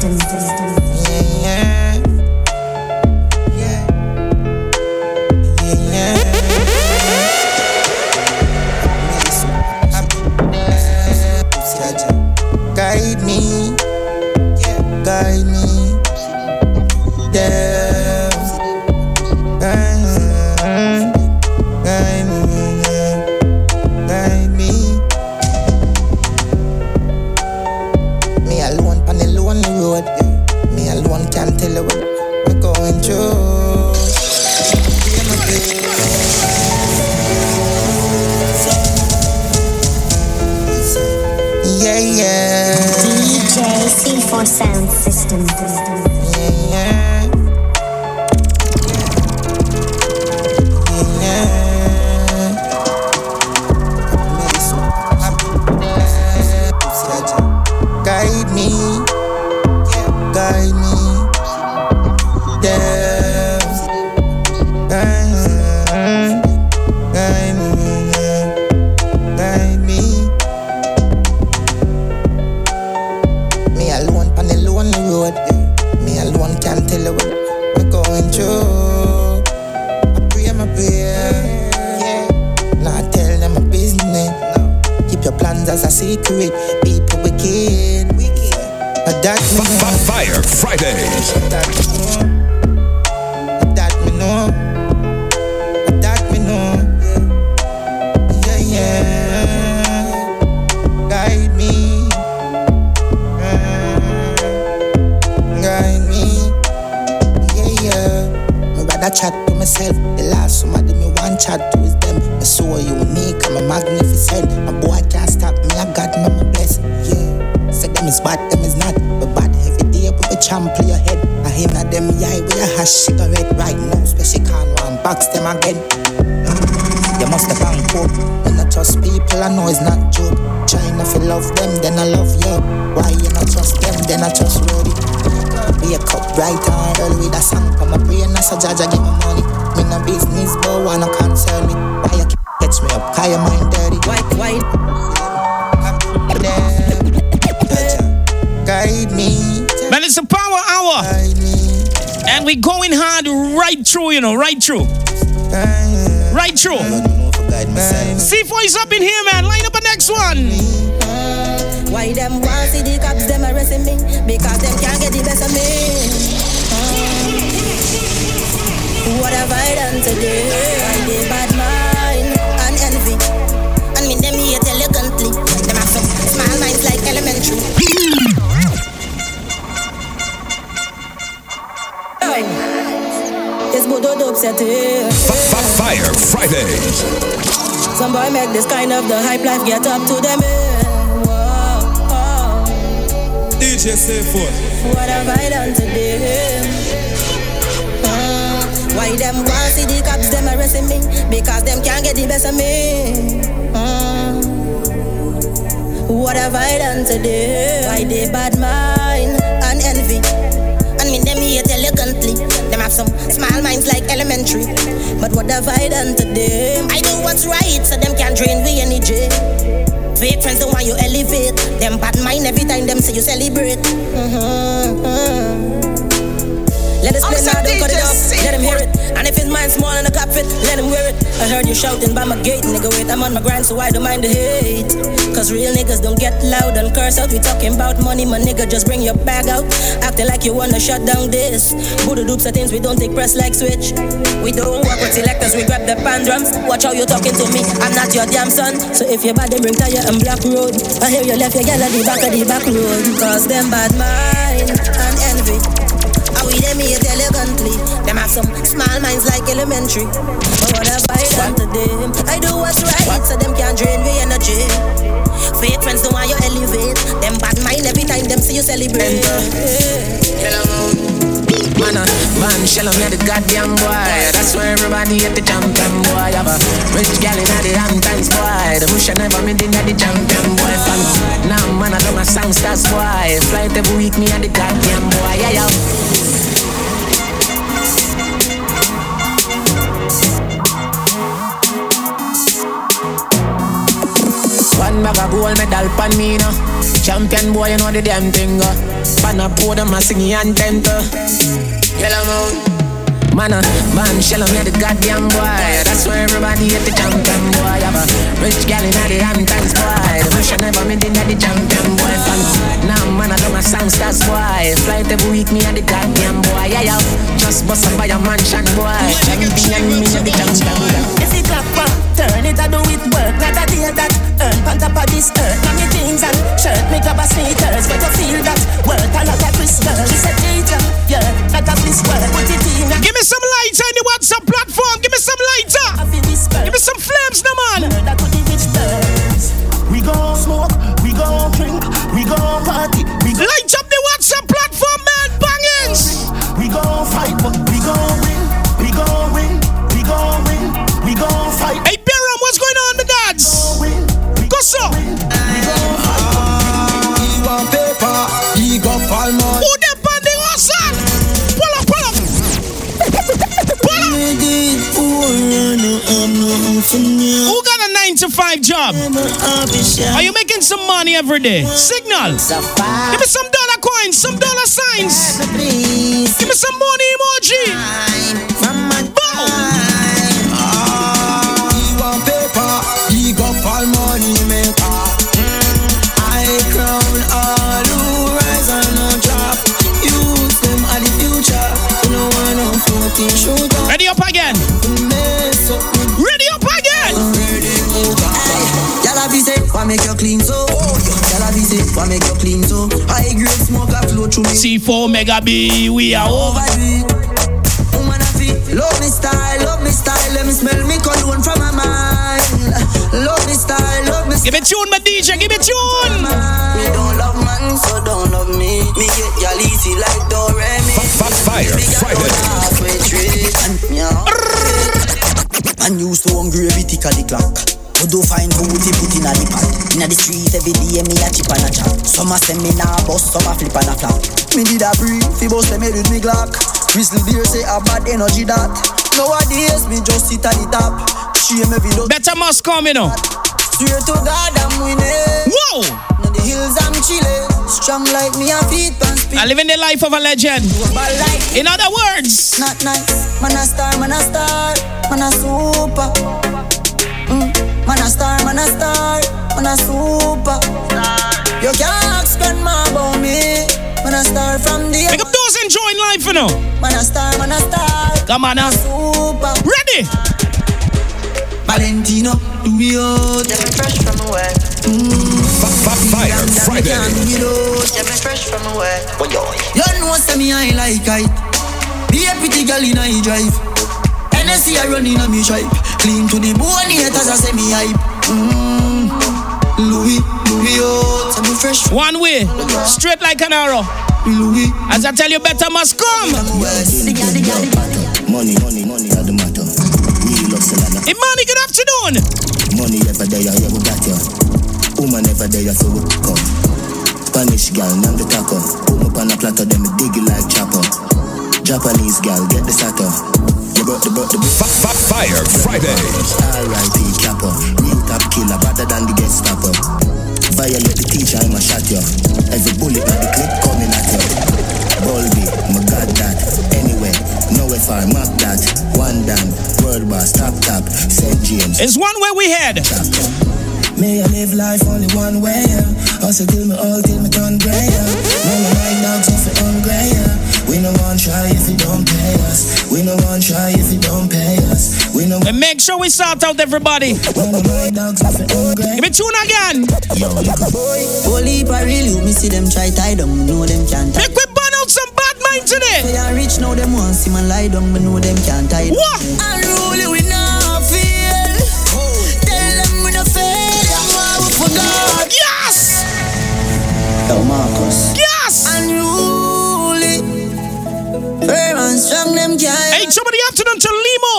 system. Yeah, yeah. Me rather chat to myself. The last somebody me want chat to is them. Me so unique, I'm a magnificent. My boy can't stop me. I got me my blessing. Yeah. Say them is bad, them is not. But bad every day, but we trample your head. I hear that them eye with a hash cigarette right now. Special can't one box them again. You must have found hope. When I trust people, I know it's not joke. Trying to feel love them, then I love you. Why you not trust them, then I trust Roddy. Wake up bright and early with a song for my brain. As a judge, I give me money. Me no business, but wanna concern me. Why you catch me up? Cause your mind dirty. White, white. Guide me, Man, it's a power hour. guide me, And we going hard right through, you know, right through. Right through. I don't know if I guide myself. C4 is up in here, man. Line up the next one. Why them want see the cops them arresting me? Because them can't get the best of me. Uh, what have I done today? I did bad mind and envy. And me them hate elegantly. Them have some small minds like elementary. It's Bodo Dope set here. F- F- Fire Fridays. Some boy make this kind of the hype life get up to them. DJ C4. What have I done today? Uh, why them want see the cops them arresting me? Because them can't get the best of me. Uh, what have I done today? Why they bad mind and envy? And me them hate elegantly. Them have some small minds like elementary. But what have I done to them? I do what's right, so them can't drain the energy. Fake friends don't want you elevate. Them bad mind every time them say you celebrate. Mm-hmm. Let us play now, don't cut it. Let him hear it. Mind small and a cop let him wear it. I heard you shouting by my gate, nigga. Wait, I'm on my grind, so I don't mind the hate. Cause real niggas don't get loud and curse out. We talking about money, my nigga. Just bring your bag out. Acting like you wanna shut down this. Buddha dupes are things we don't take press like switch. We don't work with selectors, we grab the pan drums. Watch how you talking to me. I'm not your damn son. So if your body bring tire and black road, I hear you left your girl at the back of the back road. Cause them bad mind and envy. We them hate elegantly. Them have some small minds like elementary. But what have I done to them? I do what's right, so them can't drain the energy. Fake friends don't want you elevate. Them bad mind every time them see you celebrate. Man, uh, man, shell me the goddamn boy. That's why everybody at the champion boy. Have a rich gal in the Hamptons boy. The bush never made in the champion boy. Fan. Now, man, I do my songsters boy. Flight every week, me at the goddamn boy. Yeah, yeah. One bag of gold medal pan me now. Champion boy, you know the damn thing. Uh. Pan a them a singing and temper. Yellow moon. Man, uh, man, shell on the goddamn boy. That's why everybody hate the champion boy. Have a rich gal in the Hamptons boy. The bush never meant in the champion boy. Fan. Now, man, I do my songs, that's boy. Flight every week, me and the goddamn boy. Yeah, yeah. Just bust up by a mansion boy. Champion, me and the champion boy. If it back, turn it, I do it work. Not a day that earn on top of this earth. Now me jeans and shirt, me grab a sneakers. But you feel that work a lot of Chris girl. She said, teacher, yeah, not a this work. Put it in Give me some lighter in the WhatsApp platform. Give me some lighter. Give me some flames, no man. We every day? Signal. Give me some dollar coins, some dollar signs. Give me some money emoji. Make you clean so? High grade smoke a flow through me. C4 Mega B, we are over. It. Woman, I feel love me style, love me style. Let me smell me cologne from my mind. Love me style, love me Give me tune, my DJ. Give me tune. Me don't love man, so don't love me. Me get y'all easy like Doremi. Fire Friday. Halfway tree. And yeah. Man used to hungry every tick of the clock. Do he put in a the pot. Inna the street every day me a chip and a chop. Some a send me bust, some a flip and a flap. Me did a breathe, fi bust them head with me Glock. Crystal beer say a bad energy that. Nowadays me just sit at the top. Shame every dust. Better must come, you know. Swear to God I'm winning. Whoa. Now the hills I'm chilling. Strong like me a feet pan speed. I living the life of a legend. In other words, not nice. Man a star, man a star, man a super. Pick up those enjoying life, you know. Man a star, man a star, Come on now. super. Ready? Valentino, do we out? Yeah, me fresh from away. Fire Friday. Yeah, me fresh from away. You know say me I like it. Be a pretty girl in I drive. NSC I run in a me tribe. Clean to the bone, haters I say me hype. Mm. Louis, Louis, oh, say me fresh. One way, straight like an arrow. Louis, As I tell you, better must come. yes. Money, money, money are the matter. We love Selena. Imani, good afternoon. Money ever there, yeah, we got ya. Woman ever there, so we come. Spanish girl, name the taco. Put me on a platter, then me dig it like chopper. Japanese girl, get the sato. You brought the, brought the, Fire Friday. R.I.P. Capper. Real top killer, better than the Gestapo. Violate the teacher, I'ma shot you. Every bullet at the clip coming Bulby, my god that. Anyway, no far, map that. One down, world boss, top top. St. James. It's one way we head. May I live life only one way, yeah. Also kill me all till me turn grey, yeah. Man, my dogs off it hungry, yeah. We no one try if you don't pay us. We no one try if you don't pay us. We no And make sure we sort out everybody. one of my dogs off it hungry. Give me tune again. Yo, little boy. Holy really, me see them try tie them, me know them can't tie. Make we burn out some bad mind today. They are rich now, them want see man lie down, me know them can't tie. What? Yes! Unruly. Firm and strong, them can't. Hey, somebody afternoon to Limo.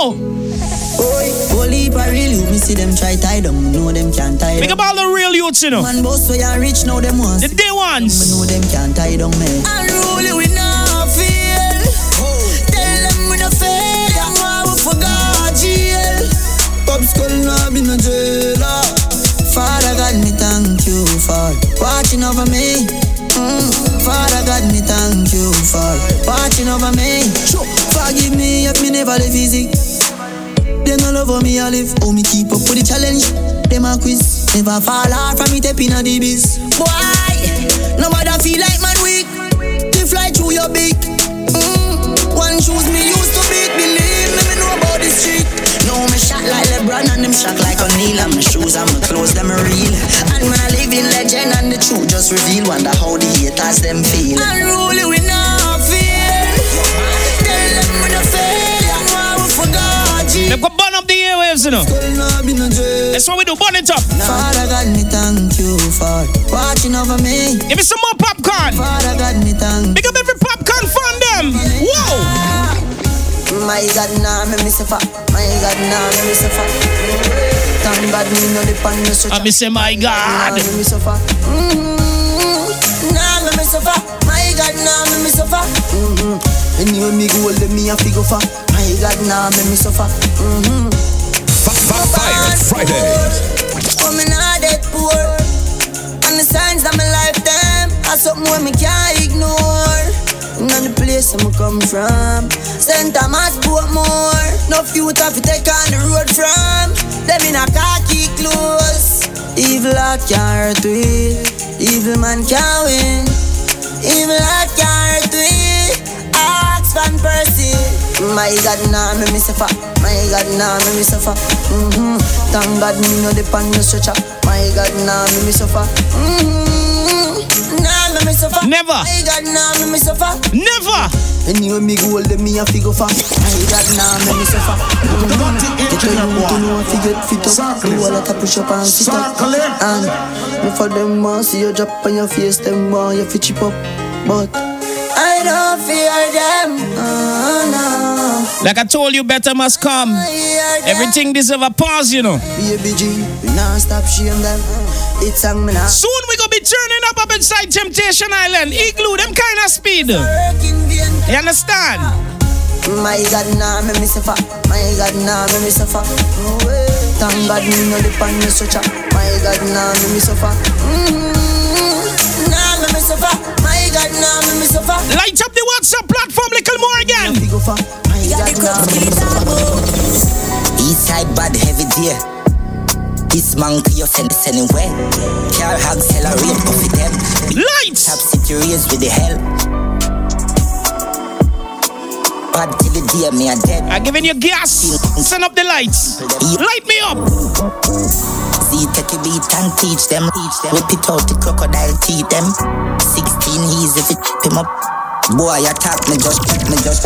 Holy really, me see them try tie them, me know them can't tie Make them. up all the real youths, you know. Man boss we are rich now, them want The day Me ones. know them can't tie down me. Eh. Unruly we not feel. Tell them we no fail, them we forgot jail. Pop skull now be no jailer. Father God, me thank you for watching over me Mm, Father God, me thank you for watching over me. Forgive me if me never live easy. Them all over me, I live. Oh, me keep up with the challenge. They a quiz. Never fall off from me, tapping on the beast. boy. No matter feel like man weak. They fly through your beak. Mm, one choose me. LeBron and them shot like O'Neal. And my shoes and my clothes, them real. And when I live in legend and the truth just reveal. Wonder how the haters them feel. Unruly we not fear. Tell them we no fail. And why we forgot G. They've got burn up the airwaves, you know. Not. That's what we do. Burn it up. Father God, me thank you for watching over me. Give me some more Popcaan. Father God, me thank Big up every Popcaan fan them. Whoa. My God, nah, me me suffer. My God, nah, me me suffer. Thank God, me no dip on the stretcher. I me say, my Nah, God. me me suffer. Mm-hmm. Nah, me me suffer. My God, nah, me me suffer. Mm-hmm. Anyway, me go, let me a figure for. My God, nah, me me suffer. Mm-hmm. Fire Friday. Oh, me not dead poor. And the signs of my lifetime are something where me can't ignore. Not the place I'm come from. St. Thomas, Portmore. No youth have to take on the road from. Them in a khaki clothes. Evil heart can't hurt we. Evil man can't win. Evil heart can't hurt we. Ask Van Persie. My God, nah, me me suffer. My God, nah, me me suffer. Mm-hmm. Thank God, me no depend no stretcher. My God, nah, me me suffer. Mm-hmm. Nah, me me suffer. Never. My God, nah, me me suffer. Never. Anyway, me go, let me a figure for. My God, nah, me me suffer. Get your youth to know if you get fit up. Do a lot of push up and sit up. And me for them want see you drop on your face, them want you fit chip up. But I don't fear them. Oh, no. Like I told you, better must come. I hear them. Everything deserve a pause, you know. We not stop shame them. It's. Soon we gonna be turning up up inside Temptation Island. Igloo, them kind of speed. You understand? My God, nah, me me suffer. My God, nah, me suffer. No way. Thank God, me no dip on the stretcher. My God, nah, me me suffer. Mm-hmm. Nah, me me suffer. My God, nah, me me suffer. Light up the WhatsApp platform, little more again. Big for. My God, nah, me me bad heavy dear. This monkey you send this anywhere. Car hog sell a rate for them. Lights. Top city raise with the hell. Bad till the day me a dead. I'm giving you gas. Send up the lights. Light me up. Take a beat and teach them. Teach them. Whip it out the crocodile teeth them. 16 easy if it chip him up. Boy attack me just keep me just.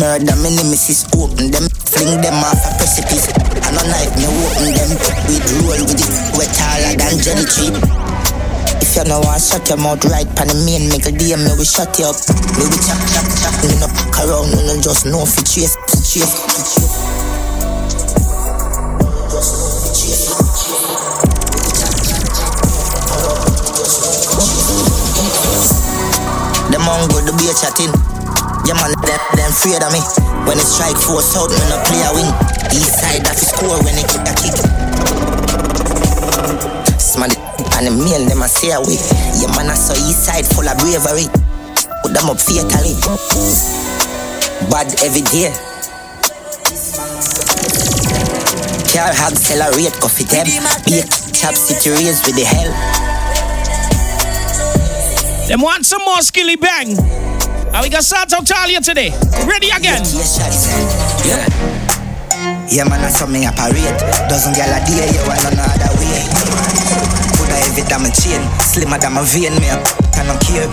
Murder me nemesis open them. Fling them off a precipice. And a knife me open them. We roll with it wet taller than jelly tree. If you know want shut your mouth right pan the main make a DM me we shut you up. Me we chop chop chop. Me no fuck around. Me no just know fi chase chase chase. Them mongo the beer chatting. Yeah man, them, them afraid of me. When it strike force out, me no play a wing. East side that is score when it kick a kick. Smaddy and the mail them a stay away. Yeah man, I saw east side full of bravery. Put them up fatally. Bad every day. Car hog sell a rate coffee. Be a chop raise with the hell. Them want some more Skillibeng. And we gonna start out Talia today. Ready again. Yeah, shots. Yeah. Yeah, man, I saw me operate. Doesn't get a day, you want another way. Put a heavy damn chain, slimmer than my vein, me up, I don't care.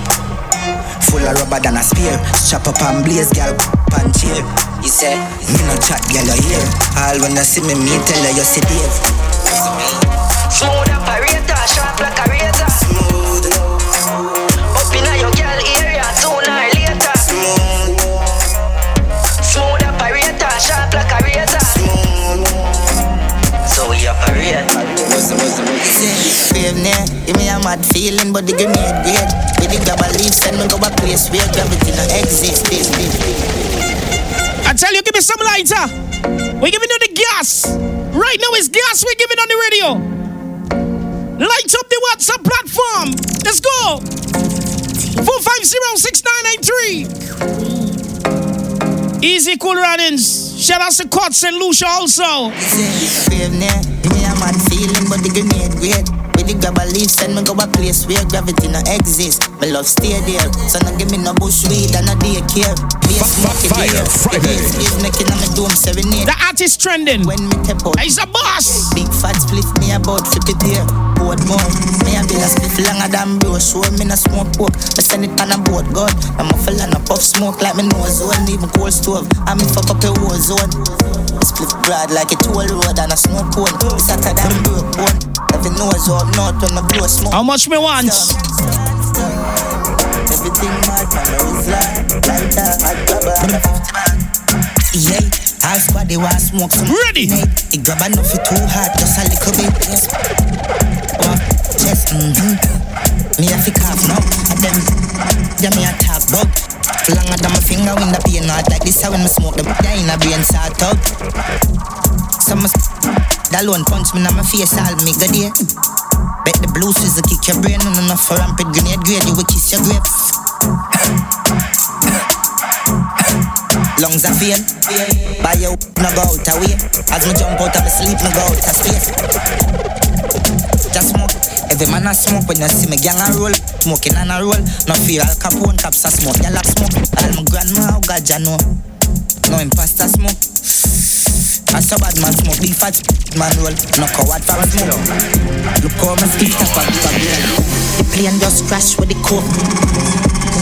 Full of rubber than a spear. Strap up and blaze, girl, pan cheer. You say, me no chat, girl, you hear. All when you see me, me tell her you see Dave. Smooth operator, sharp like a razor. Smooth, Give me a mad feeling, but the grenade great. With the send me go a place where gravity no. This, this. I tell you, give me some lighter. We're giving you the gas. Right now it's gas we're giving on the radio. Light up the WhatsApp platform. Let's go. 450-6993. Easy cool runnings. Shout out to Cots and Lucia also. Feeling, but the grenade great. Grab a leaf, send me go a place where gravity no exist. My love stay there, so no give me no bush weed and no daycare. Fire Friday. The artist trending. When me tap out, he's a boss. Big fat split me about 50 there. Board more. Me a bill a split longer than bro. Show me no smoke pork. I send it on a boat God. I'm a fella no puff smoke like me nose zone. Even cold stove. I'm in fuck up a war zone. Split broad like a toll road and a snow cone. It's hotter than broke bone. Every nose up north when me blow smoke. How much me want? Everything mad, my nose like lighter, hot grabber, Yeah, half body was smoke some Ready? It grab enough it too hot, just a little bit. Chest, mm-hmm. Me have to cough now, and yeah, me a talk bug. Longer than my finger when the pain like this. How when me smoke the yeah in a brain start up. Some that alone punch me in my face, I'll make the day. Bet the blues is a kick your brain, and enough for rampant grenade grade, you will kiss your grapes. Lungs are pain, by your no go out away. As me jump out of my sleep, no go out of space. Just smoke. Every man a smoke when you see me gang a roll. Smoking on a roll. No fear Al Capone caps a smoke. Y'all smoke. All my grandma, how God ya know. No imposter smoke. I saw bad man smoke, big fat man roll. No coward for a smoke. Look how my skin tap up, The plane just crash with the coke.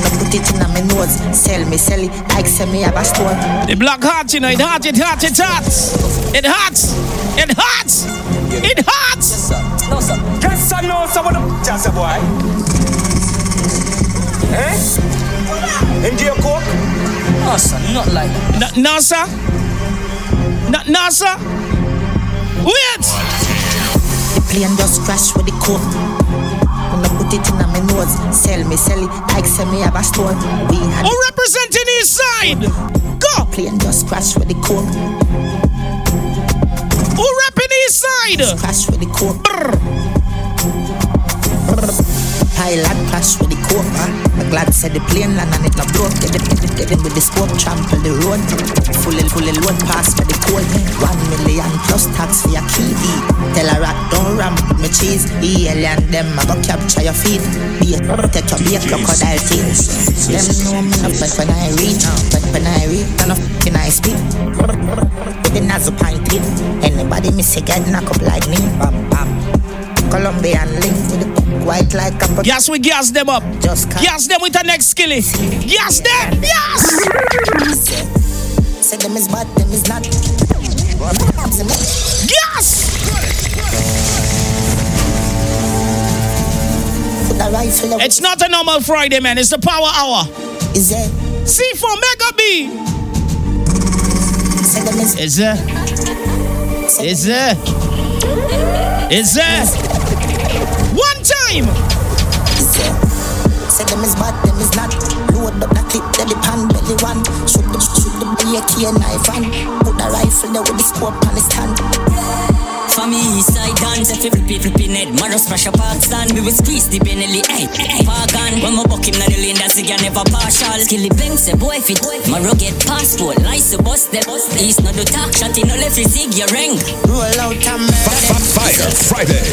I put it in my nose, sell me, sell it, like sell me have a store. The black heart, you know, it hot, it hot, it hot. It hot, it hot, it hot. Yes, sir. No, sir. Yes, sir, no, sir. What the just a boy? Eh? Into your coke? No, sir, not like that. No, no sir. No, no, sir. Wait! The plane just crash with the coke. When I put it in my nose, sell me, sell it, like sell me have a store. We had Who representing his side? Go! Plane just crash with the coke. Who repping his side? Just crash with the coke. Pilot crash with the man. I'm glad said the plane land and it not broke. Get it, get it, get it with the scope, trample the road. Fully, fully load pass for the code. One million plus tax for your key. Tell a rat don't ram with me cheese. The alien them I go capture your feet. Be a take your be a crocodile teeth. Them know me not but when I reach, but when I reach, and of can I speak. With the nozzle pint it. Anybody miss a get knock up like me. Bam bam. Colombian link with the white like a Yes, we gas them up. Just gas them with the next skilly. Gas them. Yes. Say them is bad, them is not. Yes. It's not a normal Friday, man. It's the power hour. Is it? C4 Mega B. Is it? Is it? Is it? Time. Say them is bad, them is not. Load up the clip, belly pan, belly one. Shoot the, shoot the AK knife and put the rifle there with the scope on his stand. For me, east side dance, if you flip it, flipping head, Maro smash a park stand, we will squeeze the Benelli, hey, hey, park on. When we buck him, na the lane, that's again never partial. Skillibeng, say boy fit, Maro get passport, lice, bust the bust. East no do talk, shot in no left, zig your ring. Roll out and Fire Friday.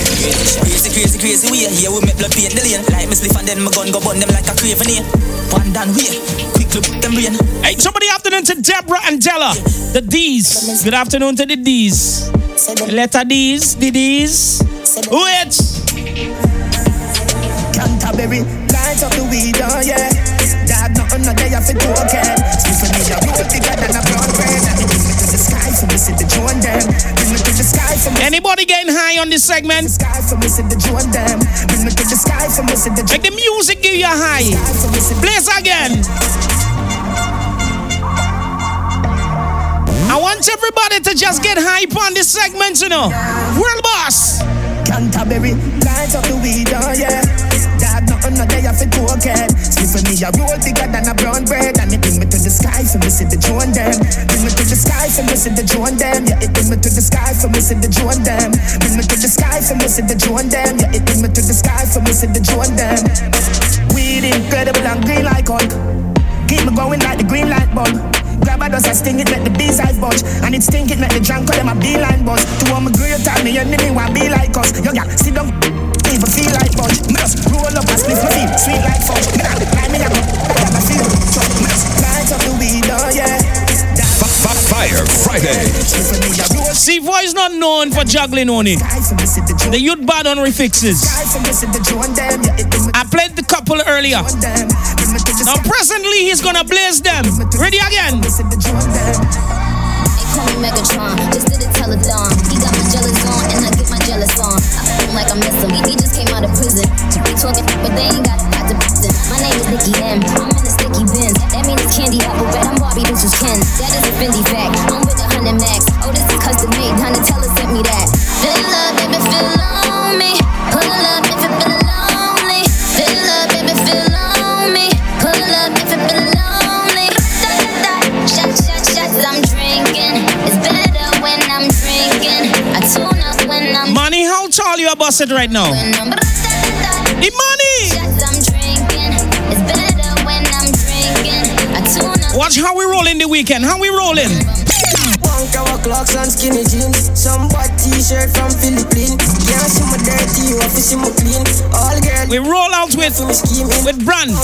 Crazy, crazy, crazy way. Here we make blood paint the lane. Like me spliff and then my gun go burn them like a craven here. One down way, quick look them brain. Hey, somebody afternoon to Deborah and Della. The D's. Good afternoon to the D's. Letter D's, the D's. Wait. Canterbury, lights up the weed, oh yeah. Dad, nothing, no day off it, okay. For me, you're bigger than a brown bread. And it bring me to the sky for me, see the joint them. Bring me to the sky for me. Anybody getting high on this segment? Sky for me, see the joint them. Bring me to the for me, see the Make the music give you a high. Play again. I want everybody to just get hype on this segment, you know. World boss. Canterbury, lights up the weed, oh yeah. Dad, nothing, no day off it, okay. Speak for me, you're roll bigger than a brown bread. And it bring me to the sky for me, the joint them. Bring me to the sky for me, the joint them. Yeah, it bring me to the sky for me, the joint them. Bring me to the sky for me, the drone them. Yeah, it take me to the sky for me, the drone them. Weed incredible and green like Hulk. Keep me going like the green light bulb. Grab a dust, I sting it, make the bees eyes budge. And it stink it, make the drunk call them a beeline buzz. To all my great time, me enemy want be like us. Yo, yeah, sit down, even feel like budge. Me just roll up and split my feet, sweet like fudge. Me nah, like me a go, I got my feel. Me just light up the weed, oh yeah. Fire Friday. See, boy is not known for juggling only. The youth bad on refixes. I played the couple earlier. Now, presently, he's gonna blaze them. Ready again? call me Megatron. Just did a telethon. He got my jealous on, and I get my jealous on. I feel like I'm missing me. He just came out of prison. They talking, but they ain't got My name is Nicki M. I'm in the sticky bins. That means it's candy apple red. I'm Barbie, this is Ken. That is a Fendi fact. I'm with a hundred max. Oh, this is custom made. Donatella sent me that. Feel love, baby, feel on me. Pull up if you feel lonely. Feel love, baby, feel on me. Pull up if you feel lonely. Da, da, da. Shot, shot, shots, I'm drinking. It's better when I'm drinking. I tune up when I'm Money, how tall you are busted right now? The money! Watch how we roll in the weekend. How we rolling? One cover clocks and skinny jeans. Some white t-shirt from Philippines. Can't my dirty, to see my clean. All girls. We roll out with with brand.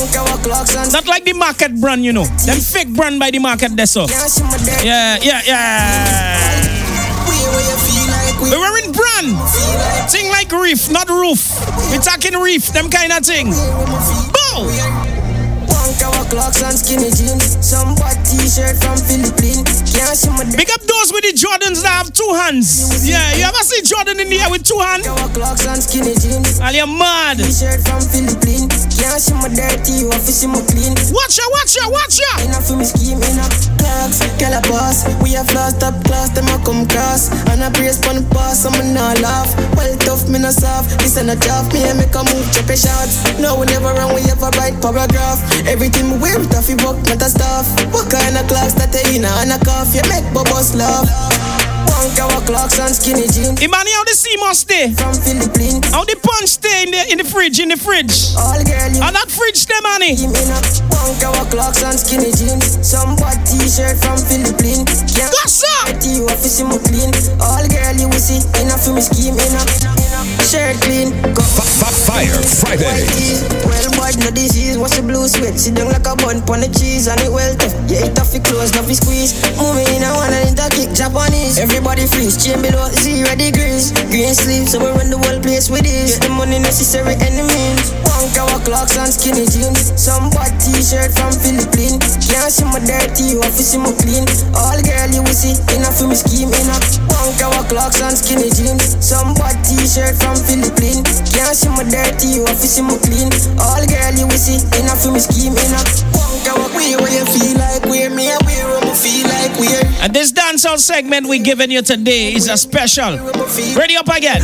Not like the market brand, you know. Them fake brand by the market that's all. Yeah, yeah, yeah. We're wearing brand. Thing like reef, not roof. We're talking reef, them kind of thing. Boom! Clocks and skinny jeans. Some white t-shirt from Philippines. Can't see my Big up those with the Jordans that have two hands. Yeah, you ever see Jordan in the air with two hands? clocks and skinny jeans. Are you mad? T-shirt from Philippines. Can't see my dirty, you have to see my clean. Watch ya, watch ya, watch ya. Enough for me scheme, enough clocks, a boss. We have lost up class, them a come cross. And I brace pon the pass, I'm not laugh. Well tough, me not soft. This ain't a job, me and make a move, check a shots. No, we never run, we ever write paragraph. Everything we it off, book, not a stuff. What kind of clocks that they in and a cough? You make bubbles laugh. One cover clocks and skinny jeans. Imani, how the sea must stay? From Philippines. How the punch stay in the in the fridge, in the fridge? All girl, you And that fridge stay, money. Eh? Give me up one cover clocks and skinny jeans. Some white t-shirt from Philippines. Can't What's up? to see clean. All girl you will see enough for me scheme enough. Shirt clean, go Fire Friday. well bad no disease. What's the blue sweat? Sit down like a bun pon the cheese and it well tough. Yeah, it tough, it close, not fi squeeze. Moving in a one and it a kick Japanese. Everybody freeze, chain below zero degrees. Green sleeves, so we run the whole place with this. Get the money necessary enemies. One cover clocks and skinny jeans. Some white t-shirt from Philippines. Can't see my dirty, you have to see me clean. All girl you will see enough for me scheme enough. One cover clocks and skinny jeans. Some white t-shirt from Philippines. Can't see my dirty, you have to see me clean. All girl you will see enough for me scheme enough. One cover where you feel like wear me, I wear where me feel like wear. And this dancehall segment we're giving you today is a special. Ready up again.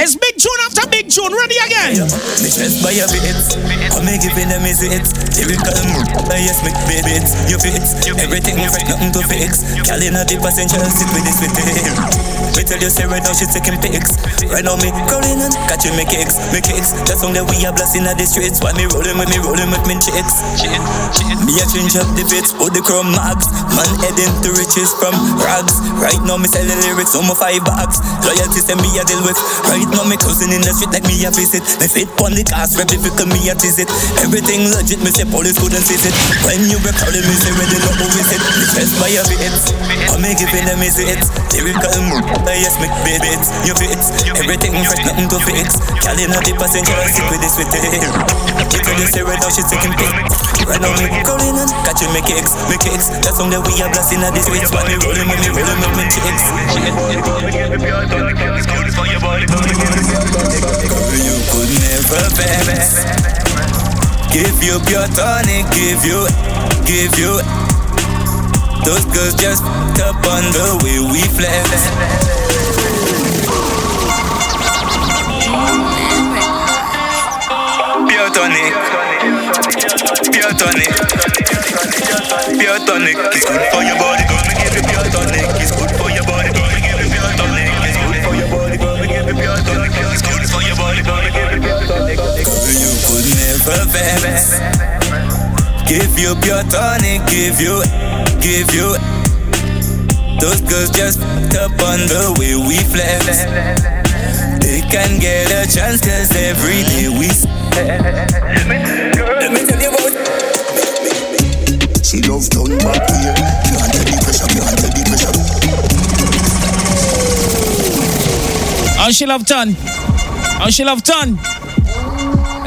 It's big tune after big tune. Ready again. Me dress by your bits, I me giving them is it. Lyrical move, uh, yes me baby it's you fit. Everything fresh, nothing to fix. Girl inna the passenger sit with this with him. Me tell you say right now she taking pics. Right now me crawling and catching me kicks, me kicks. That song that we are blasting at the streets. Why me rolling with me rolling with me chicks. Me a change up the bits, put the chrome mags. Man heading to riches from rags. Right now me selling lyrics on my five bags. Loyalty say me a deal with. Right now me cousin in the street me a visit. Me fit on the cast, rep difficult me a visit. Everything legit, me say police couldn't it. When you be calling me say ready no who is it. Me stressed by your bits. I me giving them is it. Move, uh, yes me baby it's you fit. Everything fresh, nothing to fix. Calling out the passenger, sit with this with it. You say right now she taking pics. Right now me calling and catching me kicks, me kicks. That song that we are blasting at the streets. Why me rolling with me rolling with me chicks. You could never vex. Give you pure tonic, give you, give you. Those girls just up on the way we flex. Pure tonic, pure tonic. pure tonic. It's good for your body, girl. Me give you pure tonic. It's good You could never fail. Give you pure tonic. Give you, give you. Those girls just up on the way we flex. They can get a chance cause every day we Let me tell you about She loves done back here. Can't tell How she love ton? How she love ton?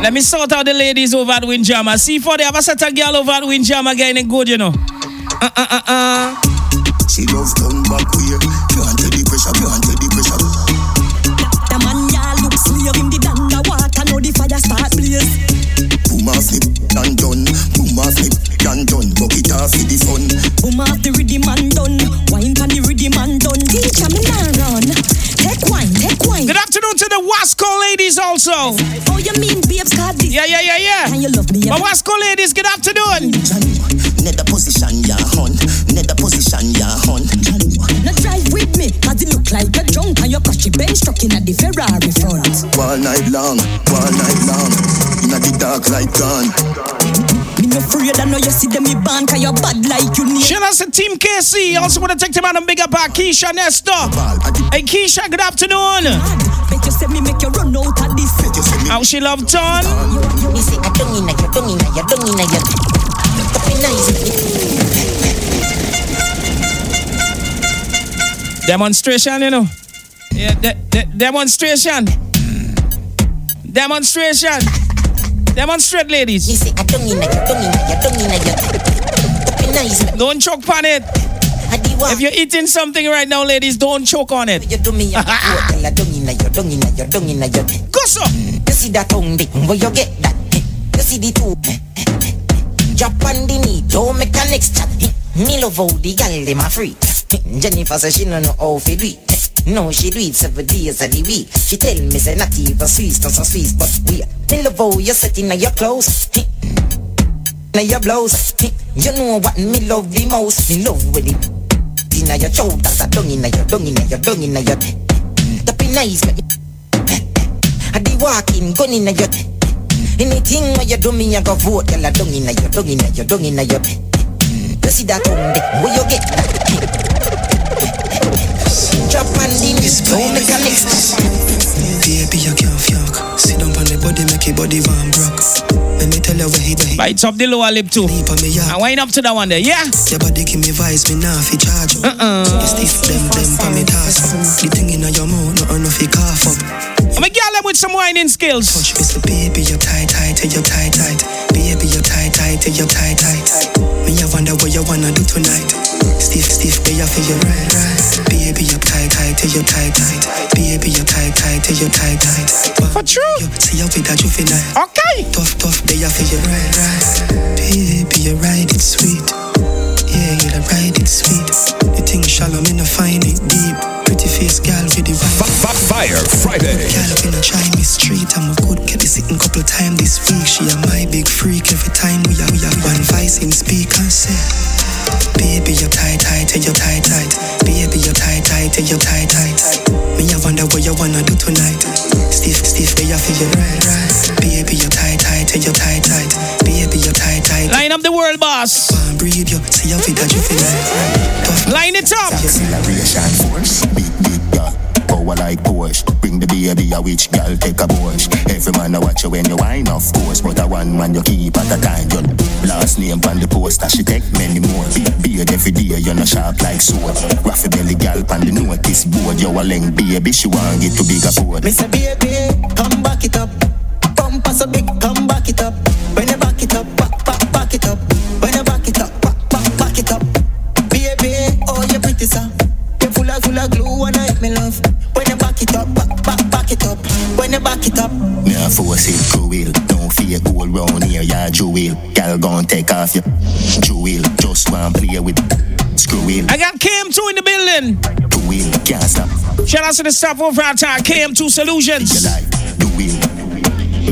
Let me sort out the ladies over at Windjammer. See for they have a set of girl over at Windjammer getting it good, you know. Uh uh uh uh. She loves done back here. Wasco ladies also. Oh you mean babes card this? Yeah, yeah, yeah, yeah. Can you love me? My Wasco ladies, good afternoon. Nether position, ya hun. Nether position, ya hun. Now drive with me, cause it look like a drunk and your cushy bench struck in at the Ferrari front. All night long, all night long. Inna the dark light gone. Me no afraid I know you see them me band cause you bad like you need. Shout out to Team KC. Also want to take them out and big up our Keisha Nestor. Hey Keisha, good afternoon. Bet you say me make you run out of this. How she love John? Me say I don't inna your, don't inna your, don't inna your. Up in nice. Demonstration, you know. Yeah, de- de- demonstration. Demonstration. Demonstrate, ladies. Say I don't don't inna your, don't inna your. Up in nice. Don't choke on it. If you're eating something right now, ladies, don't choke on it. Go so. You see that tongue, where you get that? You see the two. On the don't make chat. Me love how the gal dem a free. Jennifer say she no know how fi do it. No, she do it seven days of the week. She tell me say not even Swiss, not so Swiss, but we. Me love how you set inna your clothes. Now your blouse, you know what me love the most. Me love with it. Inna your shoulders, a dung inna your, dung inna your, dung inna your. That be nice. I be walking, gun inna your. Anything where you do me, I go vote. Girl, I dung inna your, dung inna your, dung inna your. You see that tongue there, where you get that? Drop on the knees, don't make a next. Baby, you can't fuck. Sit down on the body, make your body warm, broke. Let me tell you where he where he Bites up the lower lip too. And wind up to that one there, yeah. Your body give me vibes, me nah fi charge up. Uh-uh. You stiff them, them pa me toss up. The thing in your mouth, not enough fi cough up. I'm a girl them with some whining skills. Touch me, say, baby, you tight, tight, you tight, tight. Baby, you tight, tight, you. Me, I wonder what you wanna do tonight. Stiff, stiff, they are for you right, right. Baby, you tight, tight, you tight, tight. Baby, you tight, tight, you tight, tight. For true. You see how with that you feel nice. Okay. Tough, tough, they are for you right, right. Baby, you ride it sweet. Yeah, you the ride it sweet. The thing shallow, me no find it deep. Pretty face gal with the vibe. Fire Friday. Girl up in a try me street, I'm a good get the sitting couple time this week. She a my big freak every time we are we are one voice in speak and say, Baby you're tight tight, you're tight tight. Baby you're tight tight, you're tight tight. Me I wonder what you wanna do tonight. Stiff stiff, for you right right. Baby you're tight tight, you're tight tight. Baby you're tight tight. Line up the world boss. Breathe you, see how fit that you feel. Line it up. Acceleration force. Big, big girl. Power like Porsche. Bring the baby a witch girl take a Porsche. Every man a watch you when you whine, of course. But a one man you keep at a time. Your last name on the poster. She take many more. Big beard every day. You no sharp like sword. Raffy belly girl on the notice board. You a leng baby. She want get to bigger board. Say baby, force it cruel. Don't fear gold round here, yeah, jewel. Girl gon' take off your jewel. Just want play with screw wheel. I got KM2 in the building. Two wheel, can't stop. Shout out to the staff over at uh, KM2 Solutions. Do wheel.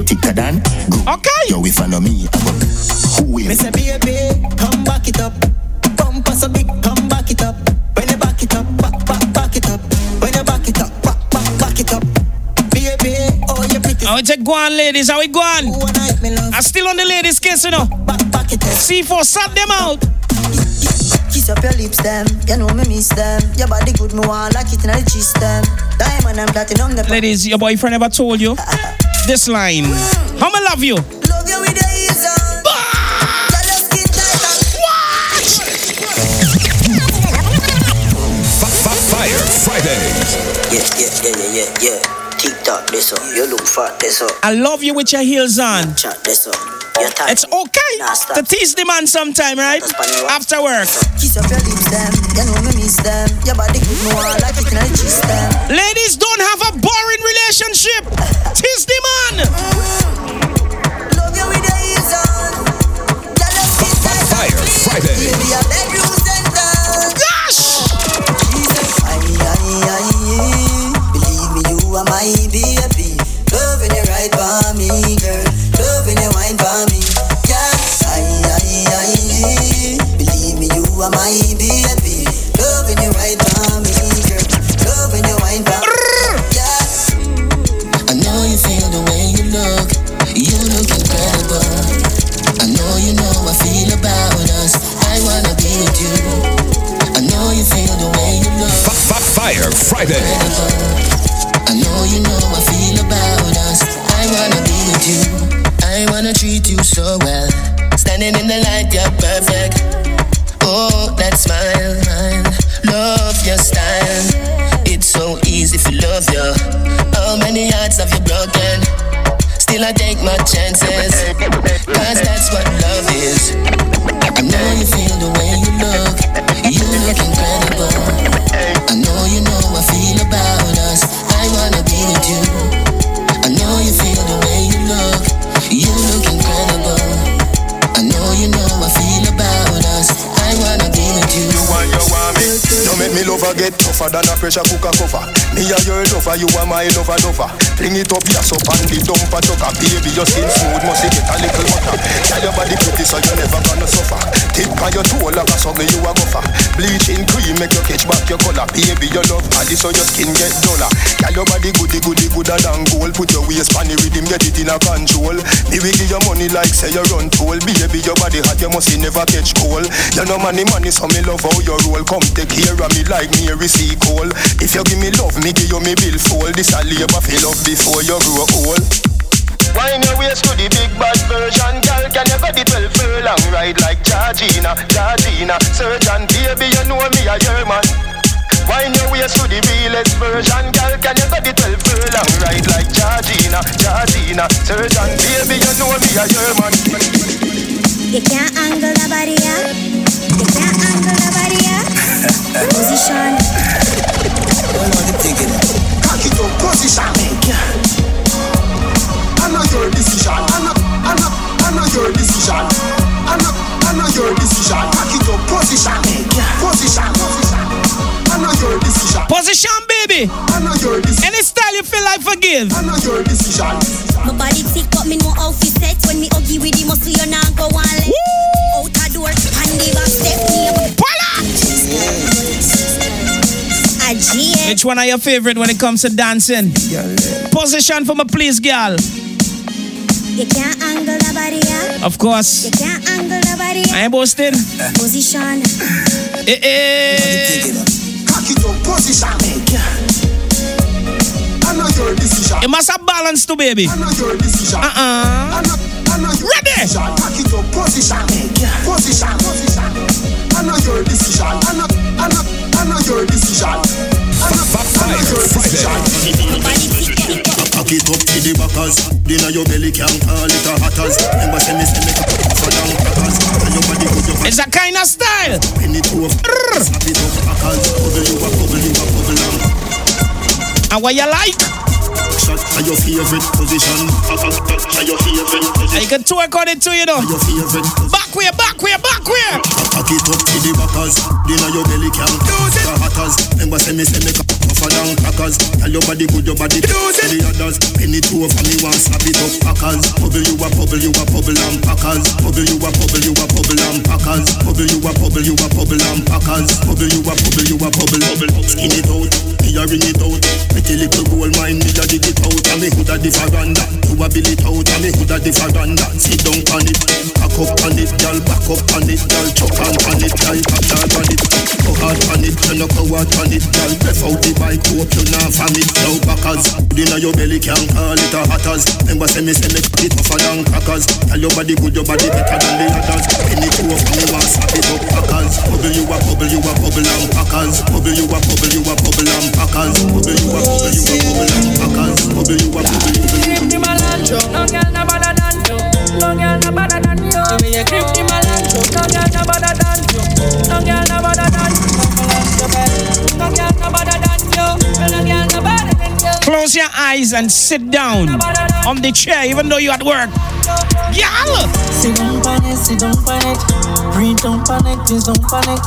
Thicker than glue. Okay. Yo, if I know me, I go who will. Me say baby, come back it up. How we take go on, ladies? How we go on? I'm still on the ladies' case, you know. C4, sat them out. Kiss up your lips, them. You know me miss them. Your body good, me want like it in the cheese, them. Diamond and platinum, the Ladies, your boyfriend ever told you this line? How me love you? love you with the ease on. Girl, your skin tight and Fire Friday. Yeah, yeah, yeah, yeah, yeah, yeah. TikTok, this up. You look fat, this up. I love you with your heels on. Chat, this up. It's okay to tease the man sometime, right? After work. Kiss up your lips, them. You know me miss them. Your body good, me want like it in the cheese, them. Ladies don't have a boring relationship. Tease the man. Love you with pressure cooker cover. Me a your lover, you are my lover lover. Fling it up, yes up and the dumper tucker. Baby, your skin smooth, must get a little butter. Tell your body pretty so you never gonna suffer. Tip on your toe like a something you a gopher. Bleaching cream make you catch back your color. Baby, your love body so your skin get duller. Tell your body goody goody gooder than gold. Put your waist on the rhythm, get it in a control. Me will give you money like say you run toll. Baby, your body hot, you must never catch cold. You know money money so me love how you roll. Come take care of me like me receive call. If you give me love, me give you me bill full. This a labor for love before you grow old. Wine your waist to the big bad version, girl. Can you go the 12 furlong ride like Georgina, Georgina? Surgeon, baby, you know me a your man. Wine your waist to the realest version, girl. Can you go the 12 furlong ride like Georgina, Georgina? Surgeon, baby, you know me a your man. You can't angle the body up. You can't angle the body one are your favorite when it comes to dancing? Position for my please, girl. You can't angle the body up Of course. You can't angle the body I ain't boasting. Position Eh, eh. Cock it up, position. I know your decision. You must have balance too, baby. I know your decision. Uh-uh. I know, I know your Ready? decision. Cock it up, position. Position. Position. I know your decision. I know, I know, I know your decision. Cock it up to the backers. Dinner your belly can call it a hatters. Remember say me say me for down crackers. And your body good, It's a kind of style. Penny to a Snap it up, packers. Bubble you a bubble you a bubble. And what you like? Shot are your favorite position. Are your favorite position. I can twerk it too, you know. Back way, back way, back way. Cock it up to the backers. Dinner your belly can lose it. The hatters. Remember say me say me tougher than crackers. Tell your body good, your body it. The others. Penny two for me want slap it up packers. Bubble you a bubble, you a bubble and packers. Bubble you a bubble, you a bubble and packers. Bubble you a bubble, you a bubble and packers. Bubble you a bubble, you a bubble, bubble. Skin it out, me a ring it out. Pretty little gold mine, me a dig it out. And me hood a the veranda. You a bill it out, and me hood a the veranda. Sit down on it, back up on it, girl, back up on it, girl, chuck on on it, girl, hard on it. Go hard on it, you no go hard on it, girl. Breath out the bike, hope you not vomit. Now backers, inna your belly can't call it a hatters. Remember say me say me cut it tougher than crackers. Tell your body good, your body better than the others. Penny two of me want slap it up packers. Bubble you a bubble, you a bubble and packers. Bubble you a bubble, you a bubble and packers. Bubble you a bubble, you a bubble and packers. Bubble you a bubble, you a bubble. No girl no better than you. No girl no better than you. The way you grip the melancho. No girl no better than you. No girl no better than you. No girl no better than you. No girl no better than you. Close your eyes and sit down on the chair, even though you're at work. Y'all! Sit down on it, sit down on it. Breathe, don't panic, please don't panic.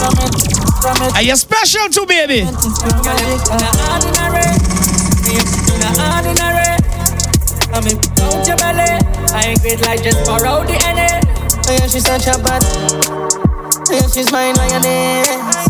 From it, from it. Are you special too, baby? In a ordinary, in. I mean, out your belly. I ain't great like just pour out the energy. Oh yeah, she's such a bad. Oh yeah, she's mine on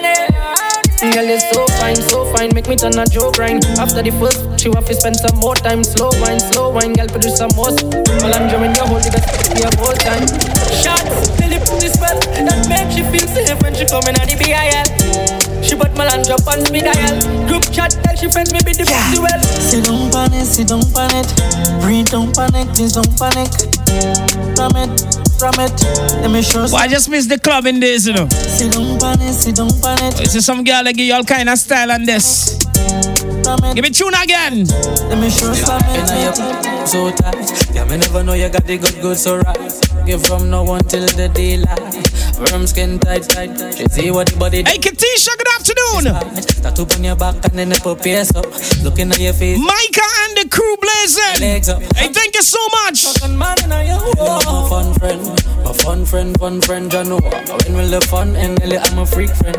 energy. Girl, you're so fine, so fine, make me turn a joke grind. After the first, she want to spend some more time. Slow wine, slow wine, girl, produce some more. While I'm drawing your whole, you best me a whole time. Shots, Lily put this spell that makes she feel safe when she coming at the BIL. She bought my put Melandra on me dial. Group chat, tell she friends me be the yeah. well. Sit down on it, sit down on it. Breathe, don't panic, please don't panic. From it, from it. Let me show Well, I just missed the clubbing days, you know. Sit down on it, sit down on it. You see some girl that give you all kind of style on this. Give me tune again. Let me show some so tight. Yeah, me never know you got the good, good, so right. Give from now until the daylight. Firm skin tight, tight. She see what the body. Hey, Katisha, good afternoon. Tattoo on your back and then the put pierce up. Looking at your face. Micah and the crew blazing. Legs up. Hey, thank you so much. Oh. My fun friend, my fun friend, fun friend, John When will the fun end? I'm a freak friend,